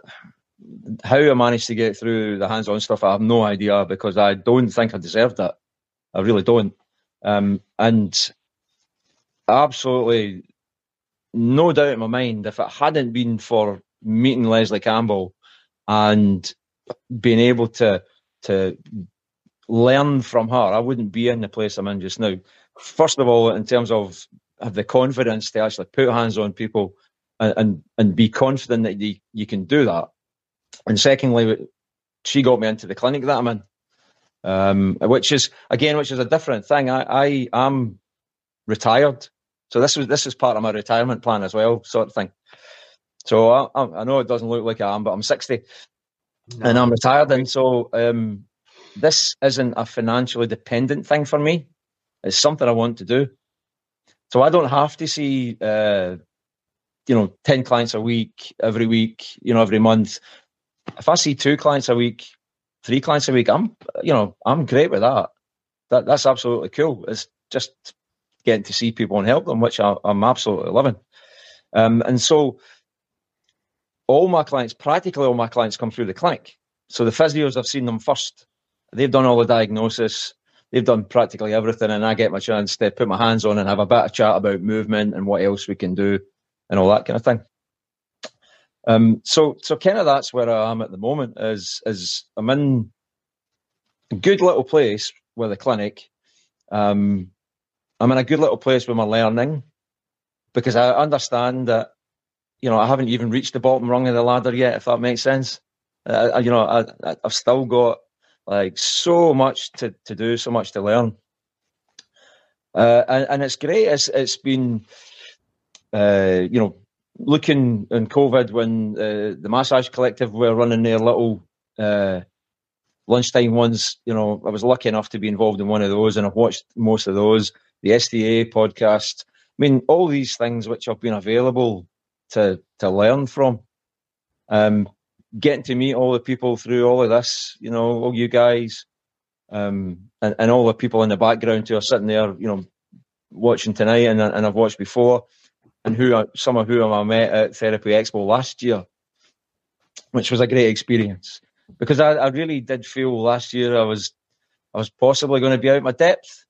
how I managed to get through the hands-on stuff, I have no idea because I don't think I deserved that. I really don't. Um, and absolutely no doubt in my mind, if it hadn't been for meeting Leslie Campbell and being able to to learn from her, I wouldn't be in the place I'm in just now. First of all, in terms of have the confidence to actually put hands on people and and be confident that you, you can do that. And secondly, she got me into the clinic that I'm in, um, which is again, which is a different thing. I, I am retired, so this was this is part of my retirement plan as well, sort of thing. So I, I know it doesn't look like I am, but I'm 60 no, and I'm retired, and so um, this isn't a financially dependent thing for me. It's something I want to do. So I don't have to see uh, you know, 10 clients a week, every week, you know, every month. If I see two clients a week, three clients a week, I'm, you know, I'm great with that. That That's absolutely cool. It's just getting to see people and help them, which I, am absolutely loving. Um, and so all my clients, practically all my clients come through the clinic. So the physios, I've seen them first. they've done all the diagnosis, they've done practically everything, and I get my chance to put my hands on and have a bit of chat about movement and what else we can do and all that kind of thing. Um, so, so kind of that's where I am at the moment. Is is I'm in a good little place with a clinic. Um, I'm in a good little place with my learning because I understand that you know I haven't even reached the bottom rung of the ladder yet. If that makes sense, uh, you know I, I've still got like so much to, to do, so much to learn. Uh, and, and it's great. It's it's been, uh, you know, looking in COVID when uh, the Massage Collective were running their little uh, lunchtime ones. You know, I was lucky enough to be involved in one of those, and I've watched most of those. The STA podcast. I mean, all these things which have been available to to learn from. Um, getting to meet all the people through all of this, you know, all you guys, um, and, and all the people in the background who are sitting there, you know, watching tonight and, and I've watched before, and who I, some of whom I met at Therapy Expo last year, which was a great experience because I, I really did feel last year I was I was possibly going to be out my depth,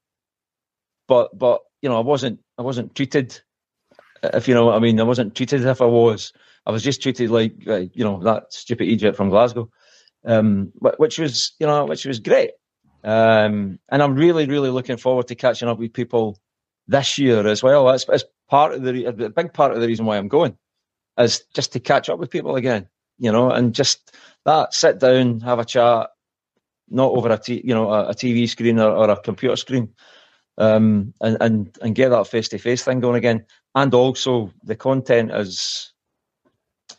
but but you know I wasn't I wasn't treated if you know what I mean I wasn't treated if I was I was just treated like you know that stupid Egypt from Glasgow, um, which was you know which was great. Um, and I'm really really looking forward to catching up with people this year as well. That's, that's part of the a big part of the reason why I'm going is just to catch up with people again. You know, and just that sit down, have a chat, not over a t- you know a, a TV screen or, or, a computer screen, um, and and and get that face to face thing going again. And also the content is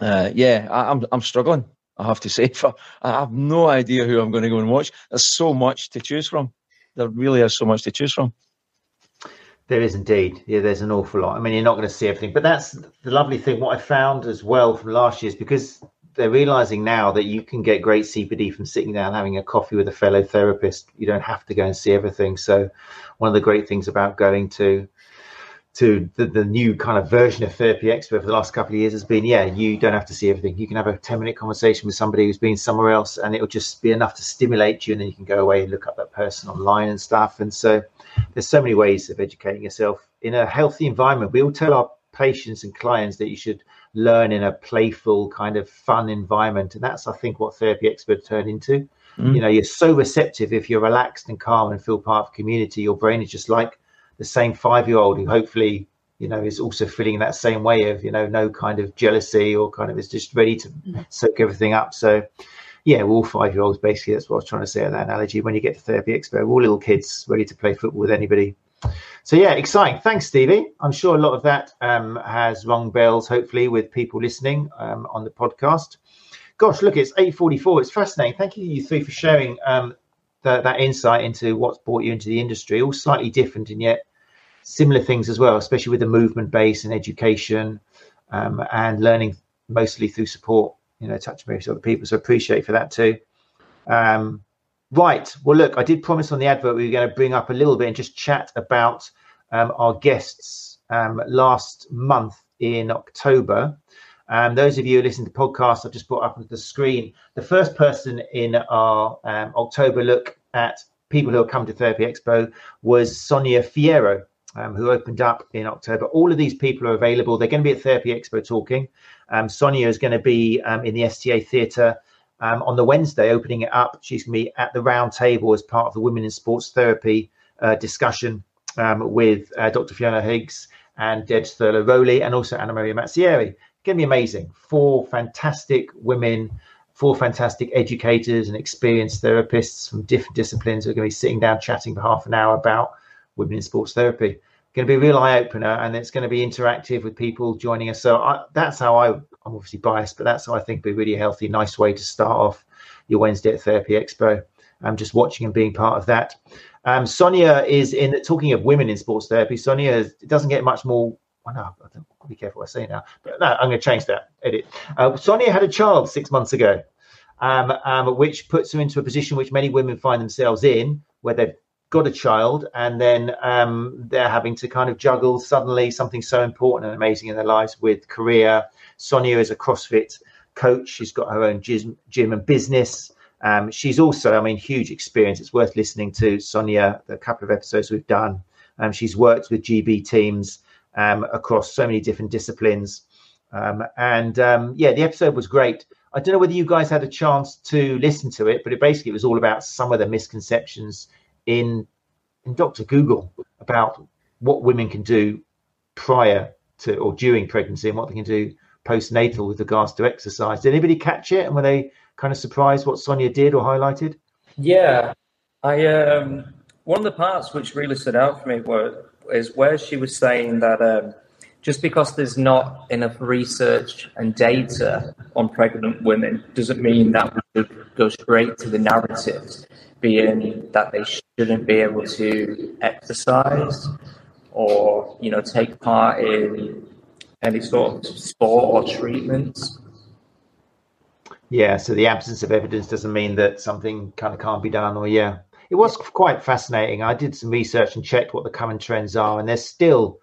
uh, yeah, I, am I'm, I'm struggling. I have to say, for I have no idea who I'm going to go and watch. There's so much to choose from. There really is so much to choose from. There is indeed. Yeah, there's an awful lot. I mean, you're not going to see everything, but that's the lovely thing. What I found as well from last year is because they're realizing now that you can get great CPD from sitting down having a coffee with a fellow therapist. You don't have to go and see everything. So, one of the great things about going to to the, the new kind of version of Therapy Expo for the last couple of years has been yeah you don't have to see everything you can have a 10 minute conversation with somebody who's been somewhere else and it'll just be enough to stimulate you and then you can go away and look up that person online and stuff and so there's so many ways of educating yourself in a healthy environment we all tell our patients and clients that you should learn in a playful kind of fun environment. And that's i think what Therapy Expo turn into. Mm. you know you're so receptive if you're relaxed and calm and feel part of community. Your brain is just like the same five year old who hopefully you know is also feeling that same way of you know no kind of jealousy or kind of is just ready to mm. soak everything up. So yeah we're all five year olds basically. That's what i was trying to say in that analogy. When you get to Therapy Expo, we're all little kids ready to play football with anybody so yeah exciting. Thanks stevie. I'm sure a lot of that um, has rung bells hopefully with people listening um, on the podcast. Gosh look it's 8.44 it's fascinating. Thank you you three for sharing um, that, that insight into what's brought you into the industry, all slightly different and yet similar things as well, especially with the movement base and education um, and learning mostly through support, you know, base with other people. So appreciate for that too. Um, right. Well, look, I did promise on the advert we were going to bring up a little bit and just chat about um, our guests um, last month in October. Um, those of you who listen to the podcast, I've just brought up the screen. The first person in our um, October look at people who have come to Therapy Expo was Sonia Fierro, um, who opened up in October. All of these people are available. They're going to be at Therapy Expo talking. Um, Sonia is going to be um, in the STA Theatre um, on the Wednesday, opening it up. She's going to be at the round table as part of the Women in Sports Therapy uh, discussion with uh, Dr. Fiona Higgs and Deb Thurlow Rowley and also Anna Maria Mazzieri going to be amazing. Four fantastic women, four fantastic educators and experienced therapists from different disciplines who are going to be sitting down chatting for half an hour about women in sports therapy. Going to be a real eye opener, and it's going to be interactive with people joining us. So I, that's how I, I'm obviously biased, but that's I think be a really healthy, nice way to start off your Wednesday at Therapy Expo. I'm just watching and being part of that. Um, Sonia is in talking of women in sports therapy. Sonia doesn't get much more no, I don't, I'll be careful what I say now. But no, I'm going to change that. Edit. Uh, Sonia had a child six months ago, um, um, which puts her into a position which many women find themselves in, where they've got a child and then um, they're having to kind of juggle suddenly something so important and amazing in their lives with career. Sonia is a CrossFit coach. She's got her own gym, gym and business. Um, she's also, I mean, huge experience. It's worth listening to Sonia, the couple of episodes we've done. Um, she's worked with GB teams um, across so many different disciplines. Um, and um, yeah, the episode was great. I don't know whether you guys had a chance to listen to it, but it basically was all about some of the misconceptions in in Dr. Google about what women can do prior to or during pregnancy and what they can do postnatal with regards to exercise. Did anybody catch it? And were they kind of surprised what Sonia did or highlighted? Yeah, I um, one of the parts which really stood out for me was is where she was saying that um, just because there's not enough research and data on pregnant women doesn't mean that we should go straight to the narratives, being that they shouldn't be able to exercise or you know take part in any sort of sport or treatments. Yeah, so the absence of evidence doesn't mean that something kind of can't be done, or yeah, it was quite fascinating. I did some research and checked what the current trends are, and they're still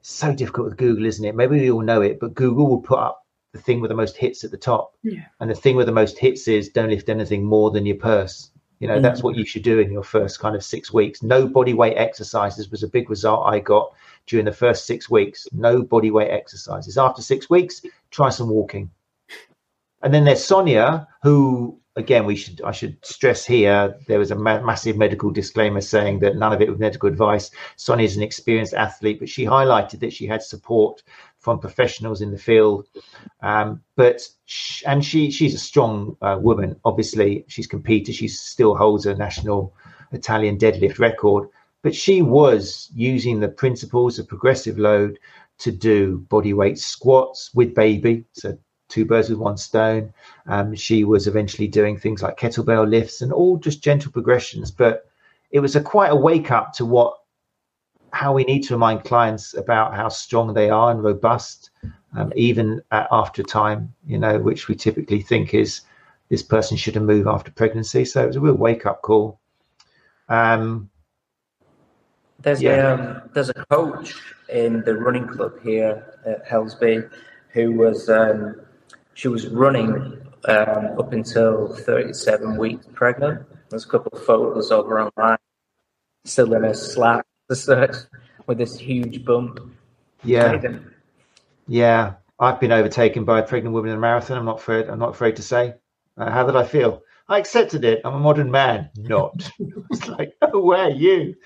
so difficult with Google, isn't it? Maybe we all know it, but Google will put up the thing with the most hits at the top. Yeah. And the thing with the most hits is don't lift anything more than your purse. You know, mm-hmm. that's what you should do in your first kind of six weeks. No body weight exercises was a big result I got during the first six weeks. No body weight exercises. After six weeks, try some walking. And then there's Sonia, who again, we should I should stress here there was a ma- massive medical disclaimer saying that none of it was medical advice. Sonia is an experienced athlete, but she highlighted that she had support from professionals in the field. Um, but sh- and she she's a strong uh, woman. Obviously, she's competed. She still holds a national Italian deadlift record. But she was using the principles of progressive load to do body weight squats with baby, so two birds with one stone. Um, she was eventually doing things like kettlebell lifts and all just gentle progressions. But it was a quite a wake up to what how we need to remind clients about how strong they are and robust, um, even at, after time. You know, which we typically think is this person should have moved after pregnancy. So it was a real wake up call. Um, there's yeah. a um, there's a coach in the running club here at Helsby who was um, she was running um, up until 37 weeks pregnant. There's a couple of photos of her online, still in a slack search with this huge bump. Yeah. Yeah. I've been overtaken by a pregnant woman in a marathon. I'm not afraid. I'm not afraid to say. Uh, how did I feel? I accepted it. I'm a modern man. Not. it's like, oh, where are you?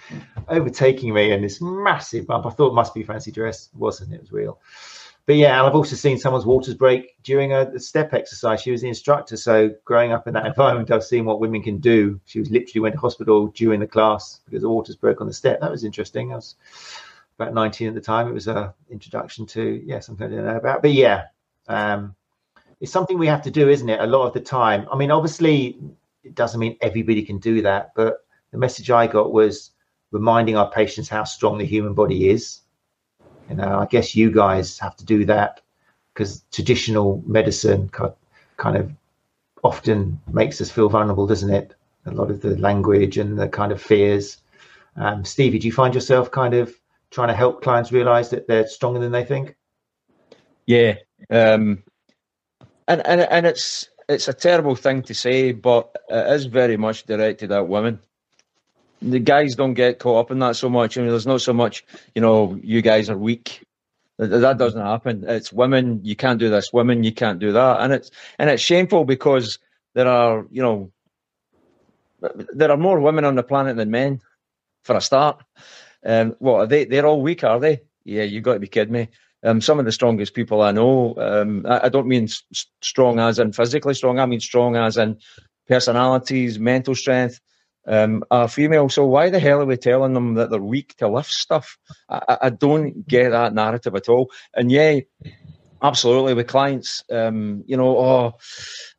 Overtaking me in this massive bump. I thought it must be fancy dress. It wasn't. It was real but yeah, and I've also seen someone's waters break during a, step exercise. She was the instructor, so growing up in that environment, I've seen what women can do. She was literally went to hospital during the class because the waters broke on the step. That was interesting. I was about 19 at the time. It was a introduction to yeah something I didn't know about. But yeah, um, it's something we have to do, isn't it? A lot of the time. I mean, obviously, it doesn't mean everybody can do that, but the message I got was reminding our patients how strong the human body is know, I guess you guys have to do that because traditional medicine kind of often makes us feel vulnerable, doesn't it? A lot of the language and the kind of fears. Um, Stevie, do you find yourself kind of trying to help clients realize that they're stronger than they think? Yeah, um, and and and it's it's a terrible thing to say, but it is very much directed at women the guys don't get caught up in that so much. I mean, there's not so much, you know, you guys are weak. That doesn't happen. It's women. You can't do this. Women, you can't do that. And it's and it's shameful because there are, you know, there are more women on the planet than men, for a start. Um, are they? They're all weak, are they? Yeah, you've got to be kidding me. Um, some of the strongest people I know. Um, I, I, don't mean strong as in physically strong. I mean strong as in personalities, mental strength um, are female. So why the hell are we telling them that they're weak to lift stuff? I, I don't get that narrative at all. And yeah, absolutely with clients, um, you know, oh,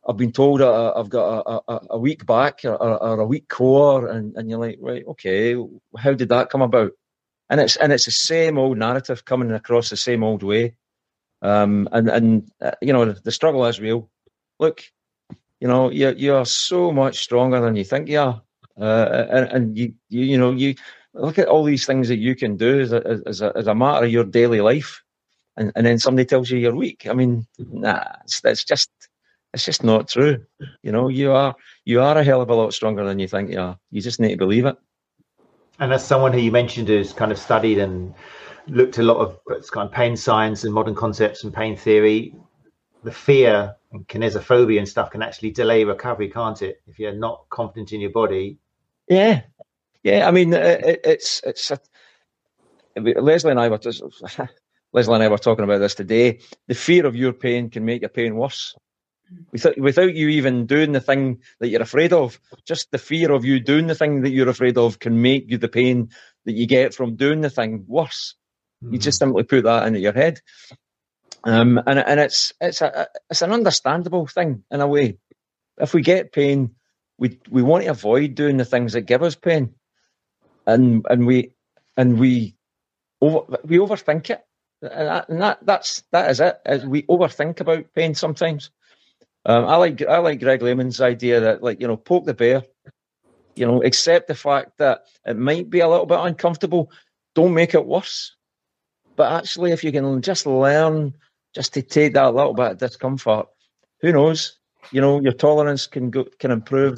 I've been told uh, I've got a, a, a weak back or, or, a weak core, and, and you're like, right, okay, how did that come about? And it's and it's the same old narrative coming across the same old way. Um, and and uh, you know the, struggle is real. Look, you know you're you're so much stronger than you think you are. Uh, and, and you, you, you know, you look at all these things that you can do as a, as a, as a matter of your daily life, and, and then somebody tells you you're weak. I mean, nah, it's, it's just it's just not true. You know, you are you are a hell of a lot stronger than you think you are. You just need to believe it. And as someone who you mentioned who's kind of studied and looked a lot of kind of pain science and modern concepts and pain theory, the fear and kinesiophobia and stuff can actually delay recovery, can't it? If you're not confident in your body. Yeah, yeah. I mean, it, it's it's. A, Leslie and I were just, Leslie and I were talking about this today. The fear of your pain can make your pain worse. Without, without you even doing the thing that you're afraid of, just the fear of you doing the thing that you're afraid of can make you the pain that you get from doing the thing worse. Mm. You just simply put that into your head. Um, and and it's it's a it's an understandable thing in a way. If we get pain, we we want to avoid doing the things that give us pain, and and we and we over we overthink it, and that, and that that's that is it. Is we overthink about pain sometimes. Um, I like I like Greg Lehman's idea that like you know poke the bear, you know accept the fact that it might be a little bit uncomfortable. Don't make it worse. But actually, if you can just learn just to take that little bit of discomfort, who knows? You know, your tolerance can go can improve.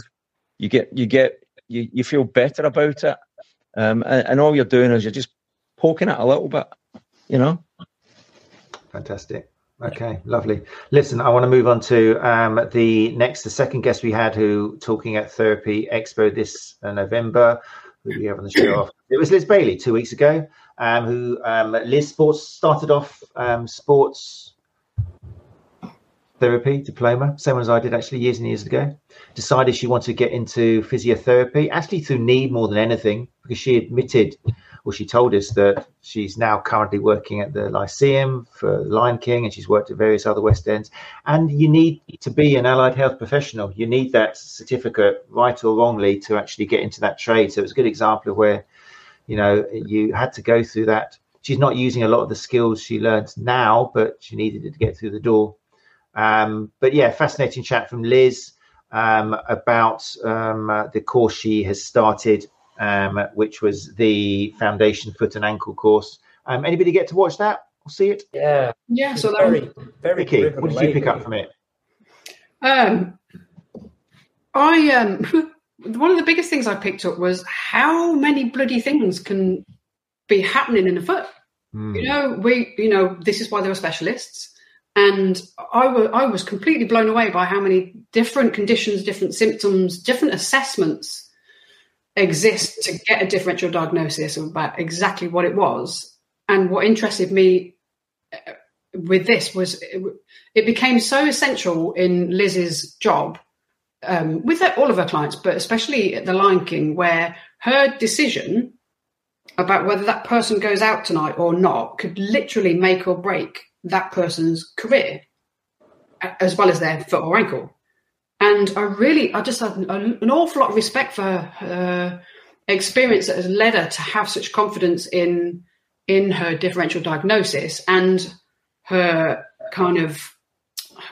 You get you get you, you feel better about it, um, and, and all you're doing is you're just poking it a little bit. You know. Fantastic. Okay, lovely. Listen, I want to move on to um, the next, the second guest we had who talking at Therapy Expo this uh, November. Who we have on the show? It was Liz Bailey two weeks ago um, who um, Liz Sports started off um, sports therapy diploma, same as I did actually years and years ago. Decided she wanted to get into physiotherapy, actually through need more than anything, because she admitted, or she told us that she's now currently working at the Lyceum for Lion King, and she's worked at various other West Ends. And you need to be an allied health professional. You need that certificate, right or wrongly, to actually get into that trade. So it's a good example of where you know, you had to go through that. She's not using a lot of the skills she learned now, but she needed it to get through the door. Um, but yeah, fascinating chat from Liz um, about um, uh, the course she has started, um, which was the Foundation Foot and Ankle course. Um, anybody get to watch that or see it? Yeah, yeah. So very, very. Vicky, what did you pick up from it? Um, I um. one of the biggest things I picked up was how many bloody things can be happening in the foot. Mm. You know, we, you know, this is why there are specialists. And I, were, I was completely blown away by how many different conditions, different symptoms, different assessments exist to get a differential diagnosis about exactly what it was. And what interested me uh, with this was it, it became so essential in Liz's job um, with all of her clients, but especially at the Lion King, where her decision about whether that person goes out tonight or not could literally make or break that person's career, as well as their foot or ankle. And I really, I just had an awful lot of respect for her experience that has led her to have such confidence in in her differential diagnosis and her kind of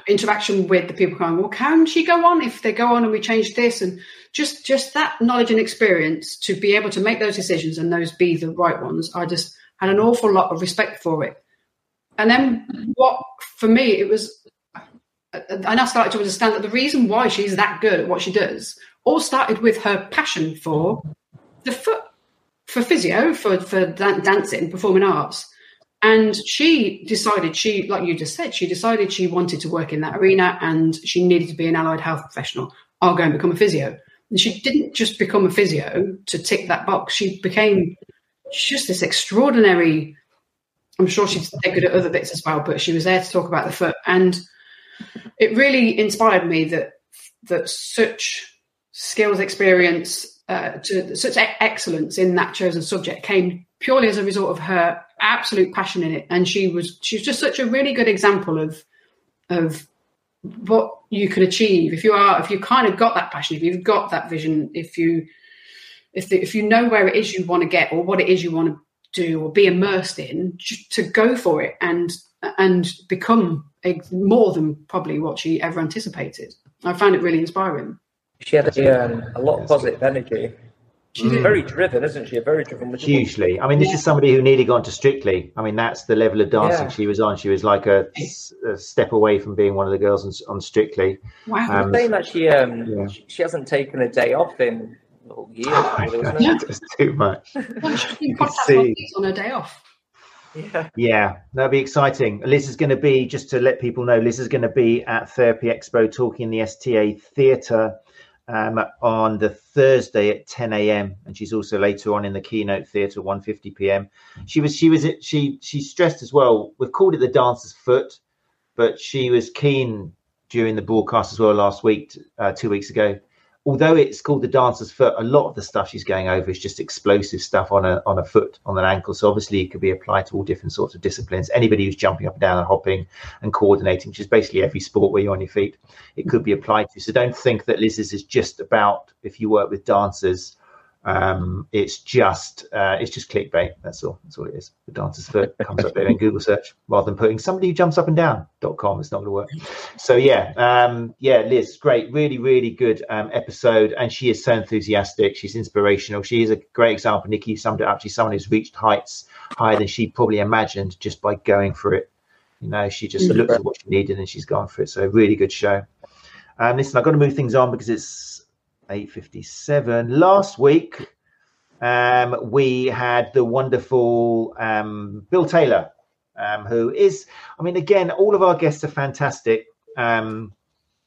interaction with the people going, well, can she go on if they go on and we change this? And just just that knowledge and experience to be able to make those decisions and those be the right ones. I just had an awful lot of respect for it. And then what for me it was and I started to understand that the reason why she's that good at what she does all started with her passion for the foot, for physio, for for dancing, performing arts. And she decided she, like you just said, she decided she wanted to work in that arena and she needed to be an allied health professional. I'll go and become a physio. And she didn't just become a physio to tick that box. She became just this extraordinary. I'm sure she's good at other bits as well, but she was there to talk about the foot, and it really inspired me that that such skills, experience, uh, to such excellence in that chosen subject came purely as a result of her absolute passion in it, and she was she's just such a really good example of of what you can achieve. If you are if you kind of got that passion, if you've got that vision, if you if the, if you know where it is you want to get or what it is you want to do or be immersed in, to go for it and and become more than probably what she ever anticipated. I found it really inspiring. She had a, um, a lot of positive energy She's mm. very driven, isn't she? A very driven. Hugely. I mean, this yeah. is somebody who nearly gone to Strictly. I mean, that's the level of dancing yeah. she was on. She was like a, a, step away from being one of the girls on, on Strictly. Wow. Um, saying that she um yeah. she, she, hasn't taken a day off in years. Oh, yeah. It's too much. Well, she see. on a day off. Yeah. yeah, that'd be exciting. Liz is going to be, just to let people know, Liz is going to be at Therapy Expo talking in the STA Theatre um, on the Thursday at 10 a.m. and she's also later on in the keynote theatre 1:50 p.m. She was she was she she stressed as well. We've called it the dancer's foot, but she was keen during the broadcast as well last week, uh, two weeks ago, although it's called the dancer's foot, a lot of the stuff she's going over is just explosive stuff on a on a foot, on an ankle. So obviously it could be applied to all different sorts of disciplines. Anybody who's jumping up and down and hopping and coordinating, which is basically every sport where you're on your feet, it could be applied to. So don't think that Liz's is just about if you work with dancers um, it's just uh, it's just clickbait. That's all. That's all it is. The dancer's foot comes up there in Google search rather than putting somebody who jumps up and down.com. It's not going to work. So yeah, um, yeah, Liz, great, really, really good um, episode, and she is so enthusiastic. She's inspirational. She is a great example. Nikki summed it up. She's someone who's reached heights higher than she probably imagined just by going for it. You know, she just mm-hmm. looked at what she needed and she's gone for it. So really good show. Um, listen, I've got to move things on because it's 8.57. Last week, um, we had the wonderful um, Bill Taylor, um, who is, I mean, again, all of our guests are fantastic. Um,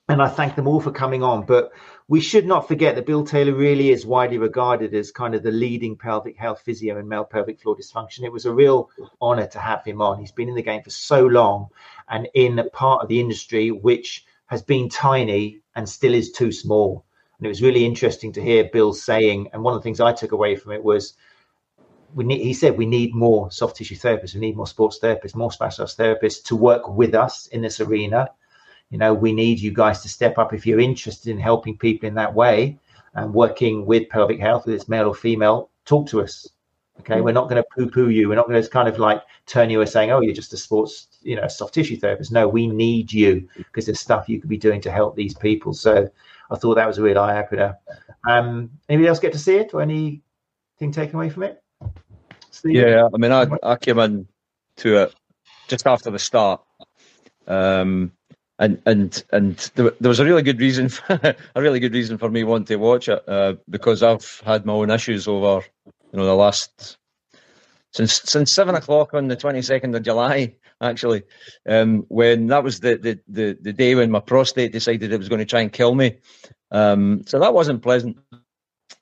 and I thank them all for coming on. But we should not forget that Bill Taylor really is widely regarded as kind of the leading pelvic health physio in male pelvic floor dysfunction. It was a real honor to have him on. He's been in the game for so long and in a part of the industry which has been tiny and still is too small. And it was really interesting to hear Bill saying, and one of the things I took away from it was, we need, he said we need more soft tissue therapists, we need more sports therapists, more specialist therapists to work with us in this arena. You know, we need you guys to step up if you're interested in helping people in that way and working with pelvic health, whether it's male or female. Talk to us. Okay, mm-hmm. we're not going to poo-poo you. We're not going to kind of like turn you away saying, "Oh, you're just a sports, you know, soft tissue therapist." No, we need you because there's stuff you could be doing to help these people. So I thought that was a real eye opener. Um, anybody else get to see it or anything taken away from it? Steve? Yeah, I mean, I, I came in to it just after the start. Um, and and and there, there, was a really good reason, for, a really good reason for me wanting to watch it uh, because I've had my own issues over, you know, the last since since seven o'clock on the twenty second of July actually, um, when that was the, the, the, the, day when my prostate decided it was going to try and kill me. Um, so that wasn't pleasant.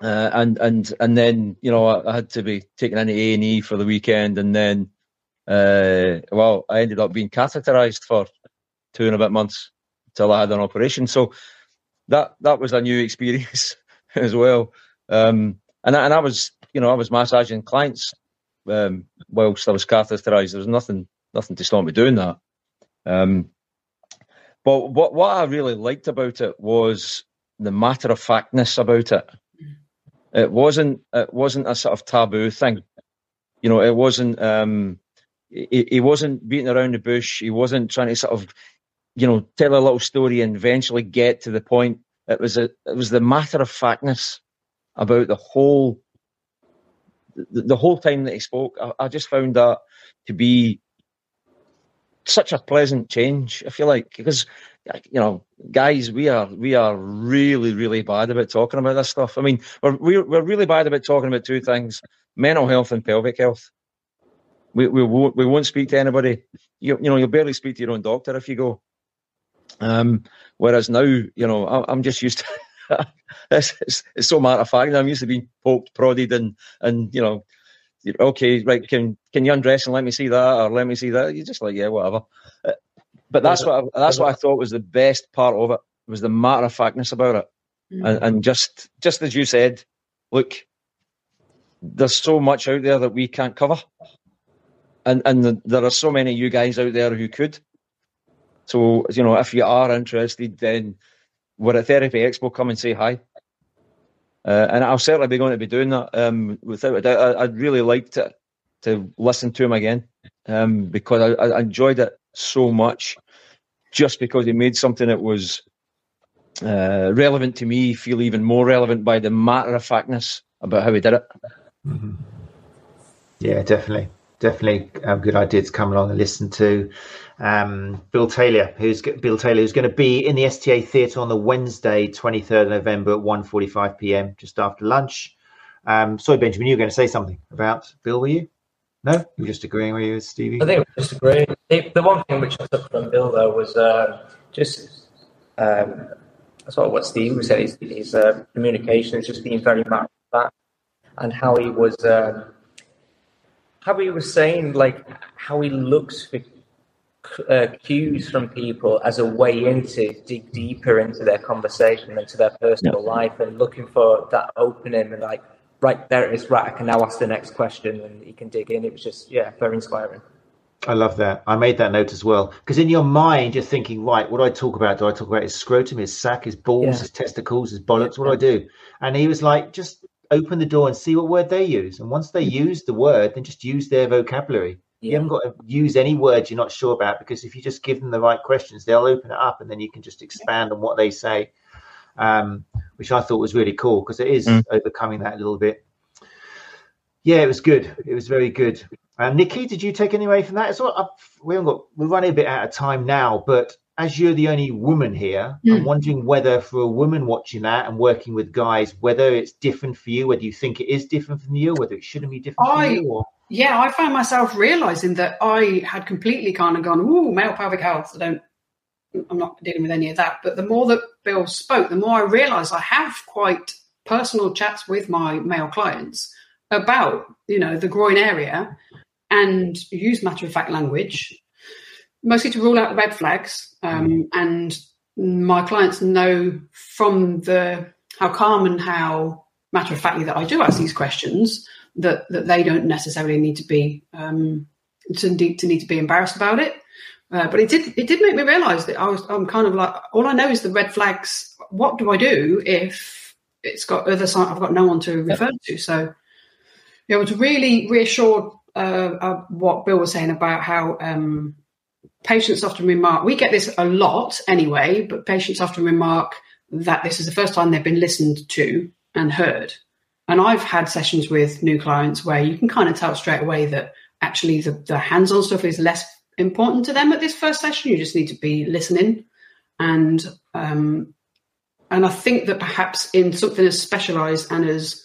Uh, and and and then you know I, I had to be taken into A and E for the weekend, and then uh, well I ended up being catheterized for two and a bit months till I had an operation. So that that was a new experience as well. Um, and and I was you know I was massaging clients um, whilst I was catheterized. There was nothing nothing to stop me doing that. Um, but what what I really liked about it was the matter of factness about it. It wasn't it wasn't a sort of taboo thing. You know, it wasn't um he, he wasn't beating around the bush. He wasn't trying to sort of, you know, tell a little story and eventually get to the point. It was a it was the matter of factness about the whole the, the whole time that he spoke. I, I just found that to be such a pleasant change. I feel like because you know, guys, we are we are really really bad about talking about this stuff. I mean, we're we're, we're really bad about talking about two things: mental health and pelvic health. We we won't we won't speak to anybody. You you know you'll barely speak to your own doctor if you go. Um, whereas now, you know, I, am just used to. it's, it's, it's so matter of fact. I'm used to being poked, prodded, and and you know okay, right, can can you undress and let me see that, or let me see that? You're just like, yeah, whatever. Uh, but that's what I, that's what I thought was the best part of it was the matter of factness about it, mm-hmm. and, and just just as you said, look, there's so much out there that we can't cover, and and the, there are so many of you guys out there who could. So you know, if you are interested, then we're at Therapy Expo. Come and say hi. Uh, and I'll certainly be going to be doing that um, without a doubt. I, would really like to to listen to him again um, because I, I, enjoyed it so much. Just because he made something that was uh, relevant to me feel even more relevant by the matter of factness about how he did it. Mm-hmm. Yeah, definitely, definitely a good idea to come along and listen to. Um, Bill Taylor, who's Bill Taylor, who's going to be in the STA Theatre on the Wednesday, 23rd November at 1.45 p.m. just after lunch. Um, sorry, Benjamin, you were going to say something about Bill, were you? No, you're just agreeing with you, Stevie. I think we just agreeing. The, one thing which I took from Bill though was uh, just um, sort of what Steve was saying. His, his uh, communication is just being very matter of fact, and how he was, um, how he was saying like how he looks for uh, cues from people as a way into dig deeper into their conversation, into their personal yeah. life, and looking for that opening and like right there it is, right, I can now ask the next question and he can dig in. It was just, yeah, very inspiring. I love that. I made that note as well. Because in your mind, you're thinking, right, what do I talk about? Do I talk about his scrotum, his sack, his balls, yeah. his testicles, his bollocks? What do I do? And he was like, just open the door and see what word they use. And once they mm-hmm. use the word, then just use their vocabulary. Yeah. You haven't got to use any words you're not sure about because if you just give them the right questions, they'll open it up and then you can just expand on what they say um, which I thought was really cool because it is mm. overcoming that a little bit. Yeah, it was good. It was very good. Um, Nikki, did you take any away from that? So we haven't got. We're running a bit out of time now, but as you're the only woman here, mm. I'm wondering whether for a woman watching that and working with guys, whether it's different for you, whether you think it is different from you, whether it shouldn't be different I, for you, or yeah, I found myself realizing that I had completely kind of gone, "Ooh, male pelvic health." I don't I'm not dealing with any of that. But the more that Bill spoke, the more I realised I have quite personal chats with my male clients about, you know, the groin area and use matter of fact language, mostly to rule out the red flags. Um, and my clients know from the how calm and how matter of factly that I do ask these questions that that they don't necessarily need to be um, to need to need to be embarrassed about it. Uh, but it did it did make me realise that I was I'm kind of like all I know is the red flags. What do I do if it's got other side? I've got no one to refer to. So yeah, I was really reassured uh, of what Bill was saying about how um, patients often remark. We get this a lot anyway, but patients often remark that this is the first time they've been listened to and heard. And I've had sessions with new clients where you can kind of tell straight away that actually the, the hands-on stuff is less important to them at this first session. You just need to be listening, and um, and I think that perhaps in something as specialised and as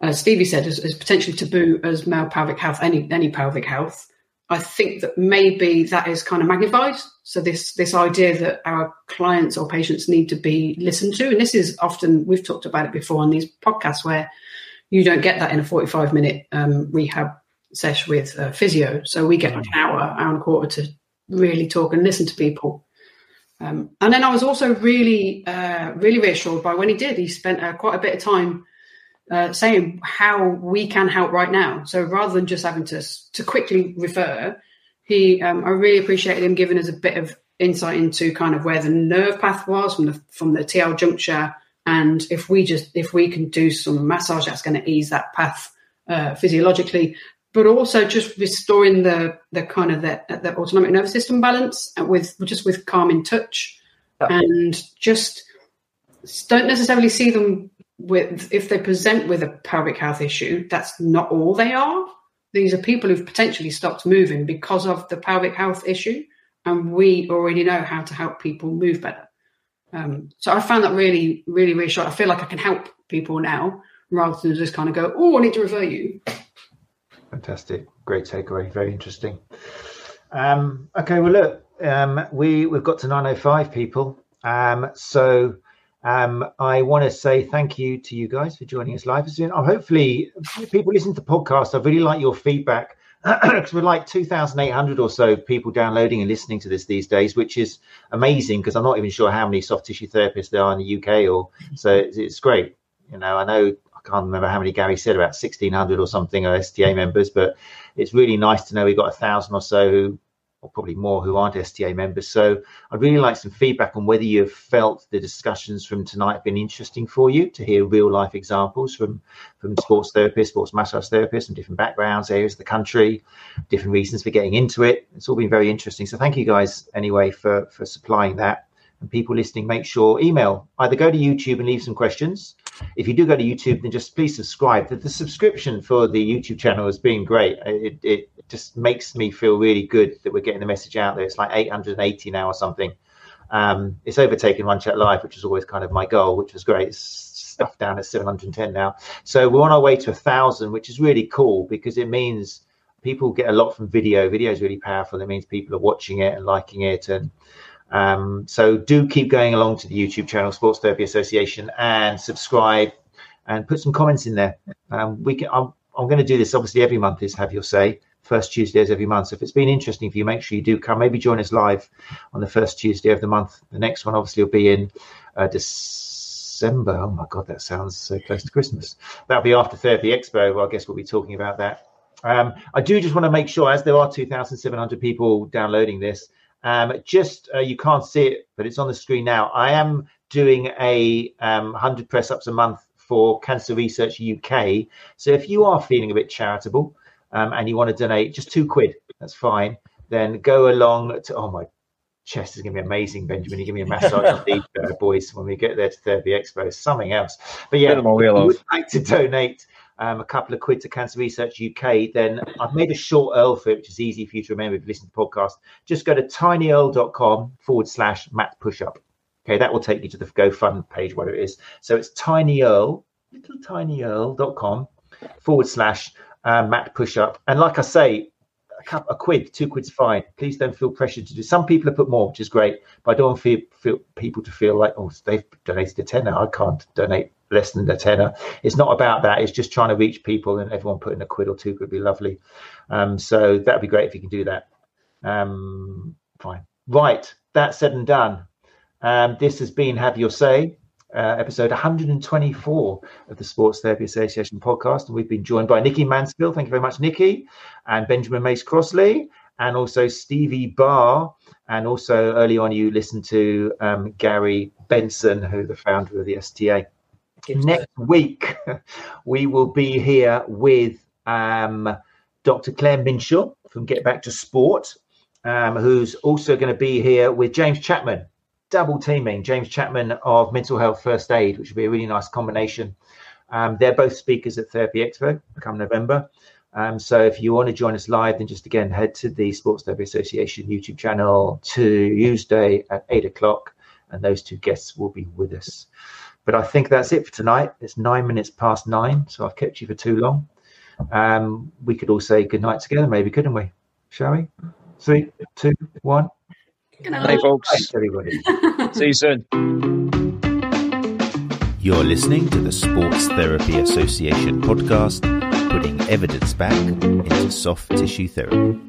as Stevie said, as, as, potentially taboo as male pelvic health, any any pelvic health, I think that maybe that is kind of magnified. So this this idea that our clients or patients need to be listened to, and this is often we've talked about it before on these podcasts where you don't get that in a 45 minute um, rehab sesh with uh, physio. So we get like an hour, hour and a quarter to really talk and listen to people. Um, and then I was also really, uh, really reassured by when he did. He spent uh, quite a bit of time uh, saying how we can help right now. So rather than just having to to quickly refer, he um, I really appreciated him giving us a bit of insight into kind of where the nerve path was from the from the TL juncture, and if we just if we can do some massage, that's going to ease that path uh, physiologically but also just restoring the the kind of the, the autonomic nervous system balance with just with calming touch. And just don't necessarily see them with if they present with a pelvic health issue that's not all they are these are people who've potentially stopped moving because of the pelvic health issue and we already know how to help people move better um, so i found that really really reassuring i feel like i can help people now rather than just kind of go oh i need to refer you Fantastic. Great takeaway. Very interesting. Um, okay, well, look, um, we, we've got to 905 people. Um, so um, I want to say thank you to you guys for joining us live. As soon. I'm hopefully people listen to the podcast. I really like your feedback because we're like 2,800 or so people downloading and listening to this these days, which is amazing because I'm not even sure how many soft tissue therapists there are in the UK. Or so it's, it's great. You know, I know I can't remember how many Gary said about 1600 or something of STA members, but it's really nice to know we've got a thousand or so who, or probably more who aren't STA members. So I'd really like some feedback on whether you've felt the discussions from tonight have been interesting for you to hear real life examples from from sports therapists, sports massage therapists from different backgrounds, areas of the country, different reasons for getting into it. It's all been very interesting. So thank you guys anyway for for supplying that. And people listening, make sure email either go to YouTube and leave some questions if you do go to YouTube, then just please subscribe. The, the subscription for the YouTube channel has been great. It, it just makes me feel really good that we're getting the message out there. It's like 880 now or something. Um, it's overtaken Run Chat Live, which is always kind of my goal, which was great. It's stuff down at 710 now. So we're on our way to a thousand, which is really cool because it means people get a lot from video. Video is really powerful. It means people are watching it and liking it. And um, so do keep going along to the YouTube channel, Sports Therapy Association, and subscribe and put some comments in there. Um, we can, I'm, I'm going to do this obviously every month is have your say first Tuesdays every month. So if it's been interesting for you, make sure you do come. Maybe join us live on the first Tuesday of the month. The next one obviously will be in uh, December. Oh my God, that sounds so close to Christmas. That'll be after Therapy Expo. Well, I guess we'll be talking about that. Um, I do just want to make sure, as there are 2,700 people downloading this, um, just uh, you can't see it, but it's on the screen now. I am doing a um, 100 press ups a month for Cancer Research UK. So if you are feeling a bit charitable um, and you want to donate just two quid, that's fine. Then go along to, oh my chest is going to be amazing, Benjamin. You give me a massage these uh, boys when we get there to Therapy Expo. Something else. But yeah, if you would like to donate um, a couple of quid to Cancer Research UK, then I've made a short URL for it, which is easy for you to remember if you listen to the podcast. Just go to tinyurl.com forward slash Matt Pushup. Okay, that will take you to the GoFund page, where it is. So it's tinyurl, little tinyurl.com forward slash uh, Matt Pushup. And like I say, cup, a quid, two quid's fine. Please don't feel pressured to do. Some people have put more, which is great, but I don't want feel, feel people to feel like, oh, they've donated a tenner. I can't donate less than a tenner. It's not about that. It's just trying to reach people, and everyone putting a quid or two would be lovely. Um, so that'd be great if you can do that. Um, fine. Right. That said and done. Um, this has been Have Your Say, uh, episode 124 of the Sports Therapy Association podcast. And we've been joined by Nikki Mansfield. Thank you very much, Nikki, and Benjamin Mace Crossley, and also Stevie Barr. And also early on, you listened to um, Gary Benson, who the founder of the STA. Next week, we will be here with um, Dr. Claire Minshull from Get Back to Sport, um, who's also going to be here with James Chapman, double teaming James Chapman of Mental Health First Aid, which will be a really nice combination. Um, they're both speakers at Therapy Expo come November. Um, so if you want to join us live, then just again head to the Sports Therapy Association YouTube channel to Tuesday at eight o'clock, and those two guests will be with us. But I think that's it for tonight. It's nine minutes past nine, so I've kept you for too long. Um, we could all say good night together, maybe, couldn't we? Shall we? Three, two, one. Good night, Hey, folks. Thanks, everybody. See you soon. You're listening to the Sports Therapy Association podcast, putting evidence back into soft tissue therapy.